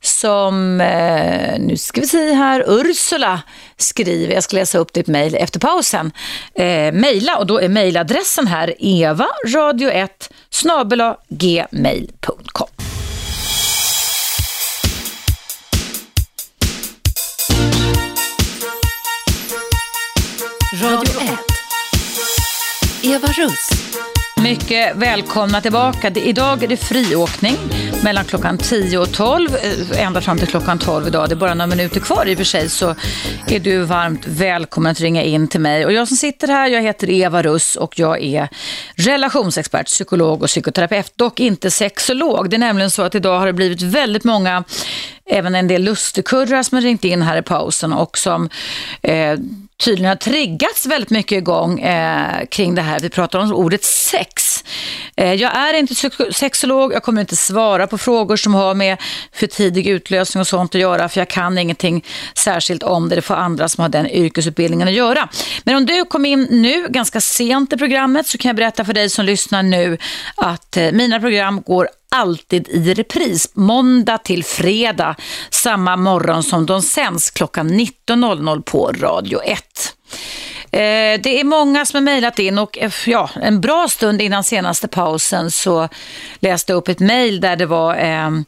som, eh, nu ska vi se här, Ursula skriver, jag ska läsa upp ditt mejl efter pausen, eh, mejla och då är mejladressen här eva radio1 snabela gmail.com. Radio 1 Eva Russ mycket välkomna tillbaka. Idag är det friåkning mellan klockan 10 och 12, eh, ända fram till klockan 12 idag. Det är bara några minuter kvar i och för sig så är du varmt välkommen att ringa in till mig. Och jag som sitter här, jag heter Eva Russ och jag är relationsexpert, psykolog och psykoterapeut, dock inte sexolog. Det är nämligen så att idag har det blivit väldigt många även en del lustigkurrar som har ringt in här i pausen och som eh, tydligen har triggats väldigt mycket igång eh, kring det här. Vi pratar om ordet sex. Eh, jag är inte sexolog, jag kommer inte svara på frågor som har med för tidig utlösning och sånt att göra, för jag kan ingenting särskilt om det. Det får andra som har den yrkesutbildningen att göra. Men om du kom in nu, ganska sent i programmet, så kan jag berätta för dig som lyssnar nu att eh, mina program går alltid i repris måndag till fredag samma morgon som de sänds klockan 19.00 på Radio 1. Eh, det är många som har mejlat in och eh, ja, en bra stund innan senaste pausen så läste jag upp ett mejl där det var en,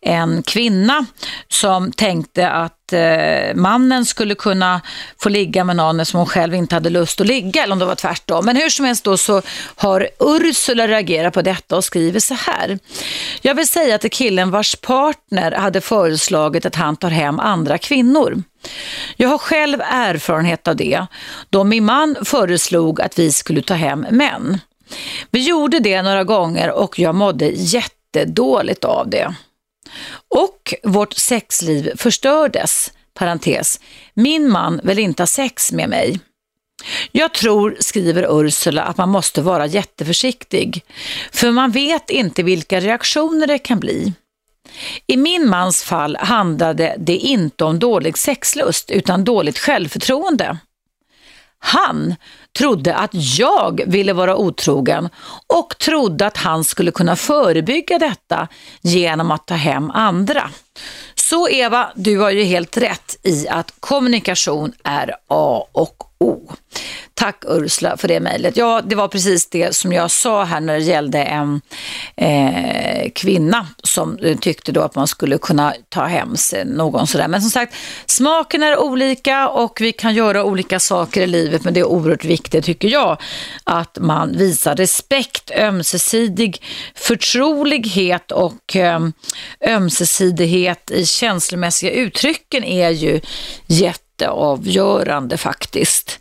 en kvinna som tänkte att Eh, mannen skulle kunna få ligga med någon som hon själv inte hade lust att ligga eller om det var tvärtom. Men hur som helst då så har Ursula reagerat på detta och skriver så här. Jag vill säga till killen vars partner hade föreslagit att han tar hem andra kvinnor. Jag har själv erfarenhet av det då min man föreslog att vi skulle ta hem män. Vi gjorde det några gånger och jag mådde jättedåligt av det. Och vårt sexliv förstördes. Parentes. Min man vill inte ha sex med mig. Jag tror, skriver Ursula, att man måste vara jätteförsiktig. För man vet inte vilka reaktioner det kan bli. I min mans fall handlade det inte om dålig sexlust utan dåligt självförtroende. Han trodde att jag ville vara otrogen och trodde att han skulle kunna förebygga detta genom att ta hem andra. Så Eva, du har ju helt rätt i att kommunikation är A och O. Tack Ursula för det mejlet. Ja, det var precis det som jag sa här när det gällde en eh, kvinna som eh, tyckte då att man skulle kunna ta hem sig någon sådär. Men som sagt, smaken är olika och vi kan göra olika saker i livet men det är oerhört viktigt tycker jag att man visar respekt, ömsesidig förtrolighet och eh, ömsesidighet i känslomässiga uttrycken är ju jätte jätteavgörande faktiskt.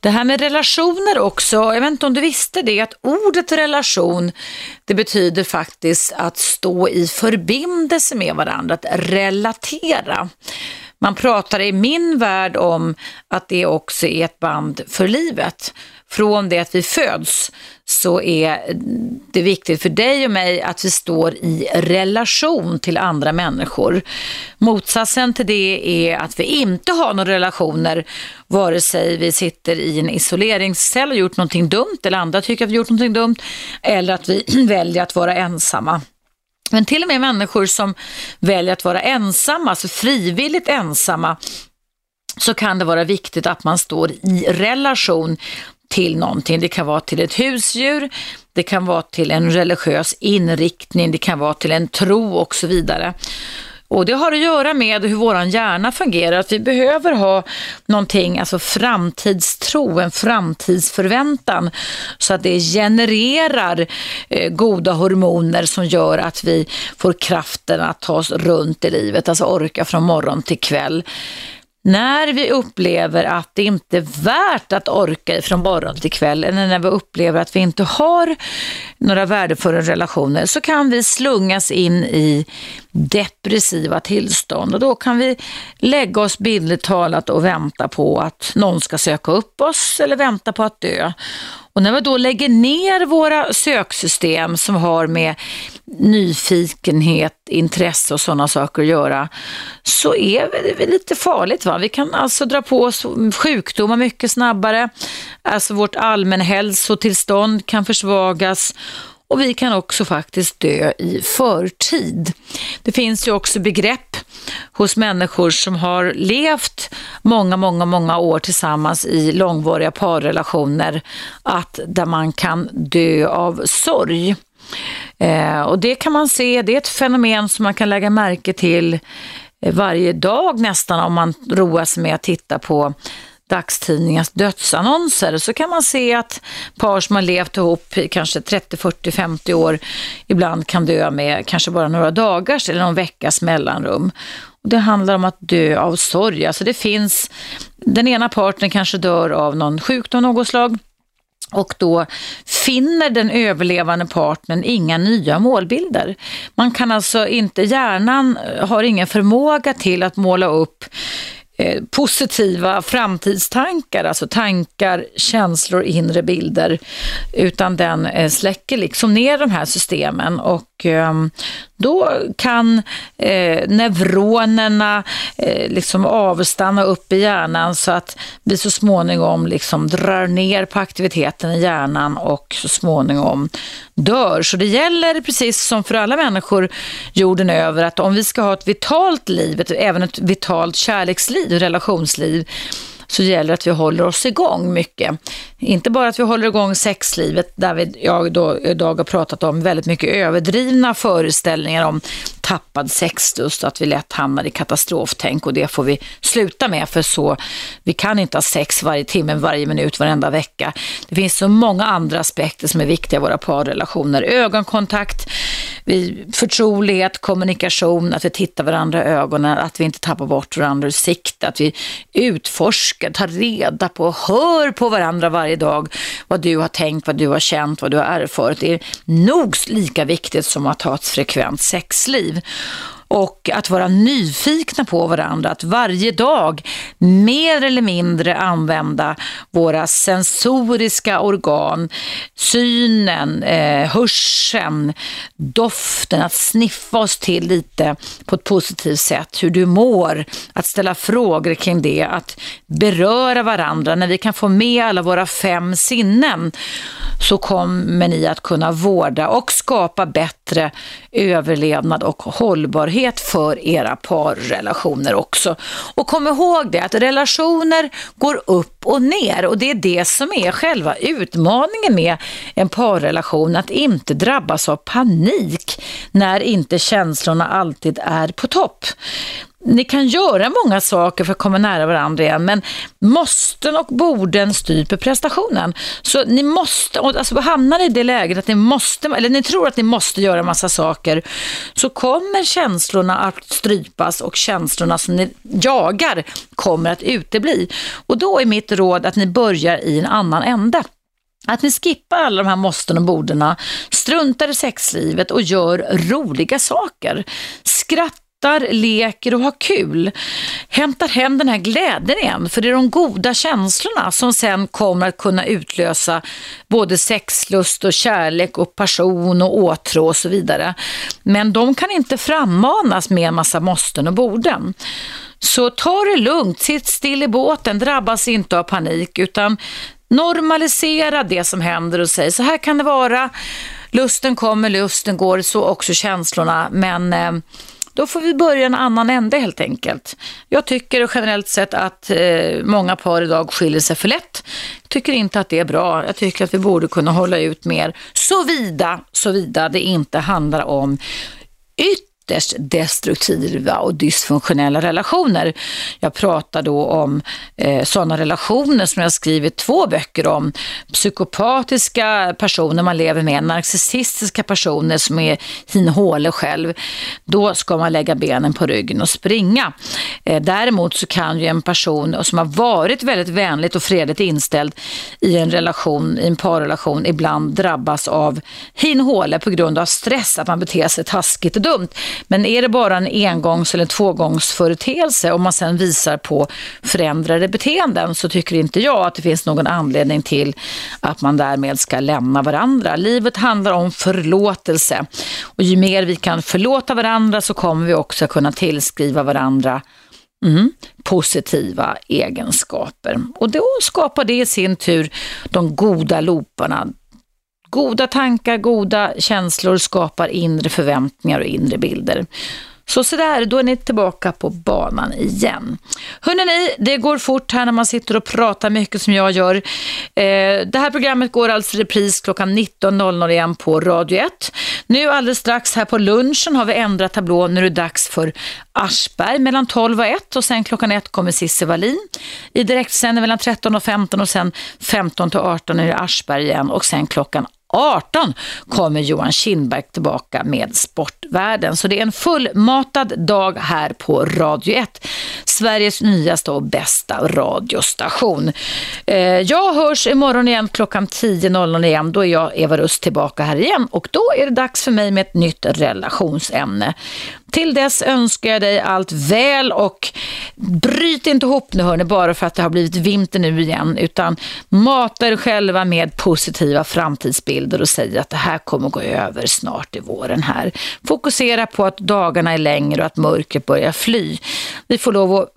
Det här med relationer också, jag vet inte om du visste det, att ordet relation, det betyder faktiskt att stå i förbindelse med varandra, att relatera. Man pratar i min värld om att det också är ett band för livet. Från det att vi föds så är det viktigt för dig och mig att vi står i relation till andra människor. Motsatsen till det är att vi inte har några relationer, vare sig vi sitter i en isoleringscell och gjort någonting dumt eller andra tycker att vi gjort någonting dumt, eller att vi väljer att vara ensamma. Men till och med människor som väljer att vara ensamma, alltså frivilligt ensamma, så kan det vara viktigt att man står i relation till någonting. Det kan vara till ett husdjur, det kan vara till en religiös inriktning, det kan vara till en tro och så vidare. Och det har att göra med hur vår hjärna fungerar, att vi behöver ha någonting, alltså framtidstro, en framtidsförväntan, så att det genererar eh, goda hormoner som gör att vi får kraften att ta oss runt i livet, alltså orka från morgon till kväll. När vi upplever att det inte är värt att orka från morgon till kväll eller när vi upplever att vi inte har några värdefulla relationer så kan vi slungas in i depressiva tillstånd och då kan vi lägga oss bildligt talat och vänta på att någon ska söka upp oss eller vänta på att dö. Och när vi då lägger ner våra söksystem som har med nyfikenhet, intresse och sådana saker att göra, så är det lite farligt. Va? Vi kan alltså dra på oss sjukdomar mycket snabbare. Alltså vårt allmänhälsotillstånd kan försvagas och vi kan också faktiskt dö i förtid. Det finns ju också begrepp hos människor som har levt många, många, många år tillsammans i långvariga parrelationer, att där man kan dö av sorg. Eh, och det kan man se, det är ett fenomen som man kan lägga märke till eh, varje dag nästan om man roar sig med att titta på dagstidningars alltså dödsannonser så kan man se att par som har levt ihop i kanske 30, 40, 50 år ibland kan dö med kanske bara några dagars eller någon veckas mellanrum. Det handlar om att dö av sorg. Alltså det finns, den ena parten kanske dör av någon sjukdom av något slag och då finner den överlevande partnern inga nya målbilder. Man kan alltså inte, hjärnan har ingen förmåga till att måla upp Eh, positiva framtidstankar, alltså tankar, känslor, inre bilder, utan den eh, släcker liksom ner de här systemen. Och Ehm, då kan eh, neuronerna eh, liksom avstanna upp i hjärnan så att vi så småningom liksom drar ner på aktiviteten i hjärnan och så småningom dör. Så det gäller precis som för alla människor jorden över att om vi ska ha ett vitalt liv, ett, även ett vitalt kärleksliv, relationsliv, så gäller det att vi håller oss igång mycket. Inte bara att vi håller igång sexlivet, där vi, jag då, idag har pratat om väldigt mycket överdrivna föreställningar om tappad sexlust, att vi lätt hamnar i katastroftänk och det får vi sluta med för så, vi kan inte ha sex varje timme, varje minut, varenda vecka. Det finns så många andra aspekter som är viktiga i våra parrelationer. Ögonkontakt, förtrolighet, kommunikation, att vi tittar varandra i ögonen, att vi inte tappar bort varandra ur sikte, att vi utforskar, tar reda på, hör på varandra varje dag vad du har tänkt, vad du har känt, vad du har erfarit. Det är nog lika viktigt som att ha ett frekvent sexliv och att vara nyfikna på varandra, att varje dag mer eller mindre använda våra sensoriska organ, synen, eh, hörseln, doften, att sniffa oss till lite på ett positivt sätt, hur du mår, att ställa frågor kring det, att beröra varandra. När vi kan få med alla våra fem sinnen så kommer ni att kunna vårda och skapa bättre överlevnad och hållbarhet för era parrelationer också. Och kom ihåg det att relationer går upp och ner och det är det som är själva utmaningen med en parrelation, att inte drabbas av panik när inte känslorna alltid är på topp ni kan göra många saker för att komma nära varandra igen, men måsten och borden styr på prestationen. Så ni måste, alltså hamnar ni i det läget att ni måste, eller ni tror att ni måste göra massa saker, så kommer känslorna att strypas och känslorna som ni jagar kommer att utebli. Och då är mitt råd att ni börjar i en annan ände. Att ni skippar alla de här måsten och borden, struntar i sexlivet och gör roliga saker. Skratta skrattar, leker och har kul. Hämtar hem den här glädjen igen. För det är de goda känslorna som sen kommer att kunna utlösa både sexlust och kärlek och passion och åtrå och så vidare. Men de kan inte frammanas med en massa måsten och borden. Så ta det lugnt, sitt still i båten, drabbas inte av panik utan normalisera det som händer och säg så här kan det vara. Lusten kommer, lusten går, så också känslorna. Men eh, då får vi börja en annan ände helt enkelt. Jag tycker generellt sett att eh, många par idag skiljer sig för lätt. Jag tycker inte att det är bra. Jag tycker att vi borde kunna hålla ut mer, såvida, såvida det inte handlar om ytterligare ytterst destruktiva och dysfunktionella relationer. Jag pratar då om eh, sådana relationer som jag skrivit två böcker om. Psykopatiska personer man lever med, narcissistiska personer som är hinhåle själv. Då ska man lägga benen på ryggen och springa. Eh, däremot så kan ju en person som har varit väldigt vänligt och fredligt inställd i en relation, i en parrelation, ibland drabbas av hinhåle på grund av stress, att man beter sig taskigt och dumt. Men är det bara en engångs eller tvågångsföreteelse om man sen visar på förändrade beteenden så tycker inte jag att det finns någon anledning till att man därmed ska lämna varandra. Livet handlar om förlåtelse och ju mer vi kan förlåta varandra så kommer vi också kunna tillskriva varandra Mm, positiva egenskaper. Och då skapar det i sin tur de goda looparna, Goda tankar, goda känslor skapar inre förväntningar och inre bilder. Så sådär, då är ni tillbaka på banan igen. Hörrni, det går fort här när man sitter och pratar mycket som jag gör. Eh, det här programmet går alltså repris klockan 19.00 igen på Radio 1. Nu alldeles strax här på lunchen har vi ändrat tablå. Nu är det dags för Aschberg mellan 12 och 1 och sen klockan 1 kommer Cissi Wallin. I direktsändning mellan 13 och 15 och sen 15 till 18 är det Aschberg igen och sen klockan 18 kommer Johan Kindberg tillbaka med Sportvärlden. Så det är en fullmatad dag här på Radio 1. Sveriges nyaste och bästa radiostation. Eh, jag hörs imorgon igen klockan 10.00 igen. Då är jag, Eva Rust, tillbaka här igen och då är det dags för mig med ett nytt relationsämne. Till dess önskar jag dig allt väl och bryt inte ihop nu hörni bara för att det har blivit vinter nu igen utan mata er själva med positiva framtidsbilder och säg att det här kommer gå över snart i våren här. Fokusera på att dagarna är längre och att mörkret börjar fly. Vi får lov att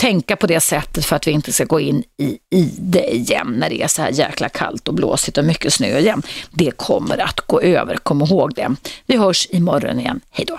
tänka på det sättet för att vi inte ska gå in i, i det igen när det är så här jäkla kallt och blåsigt och mycket snö igen. Det kommer att gå över, kom ihåg det. Vi hörs imorgon igen. Hej då!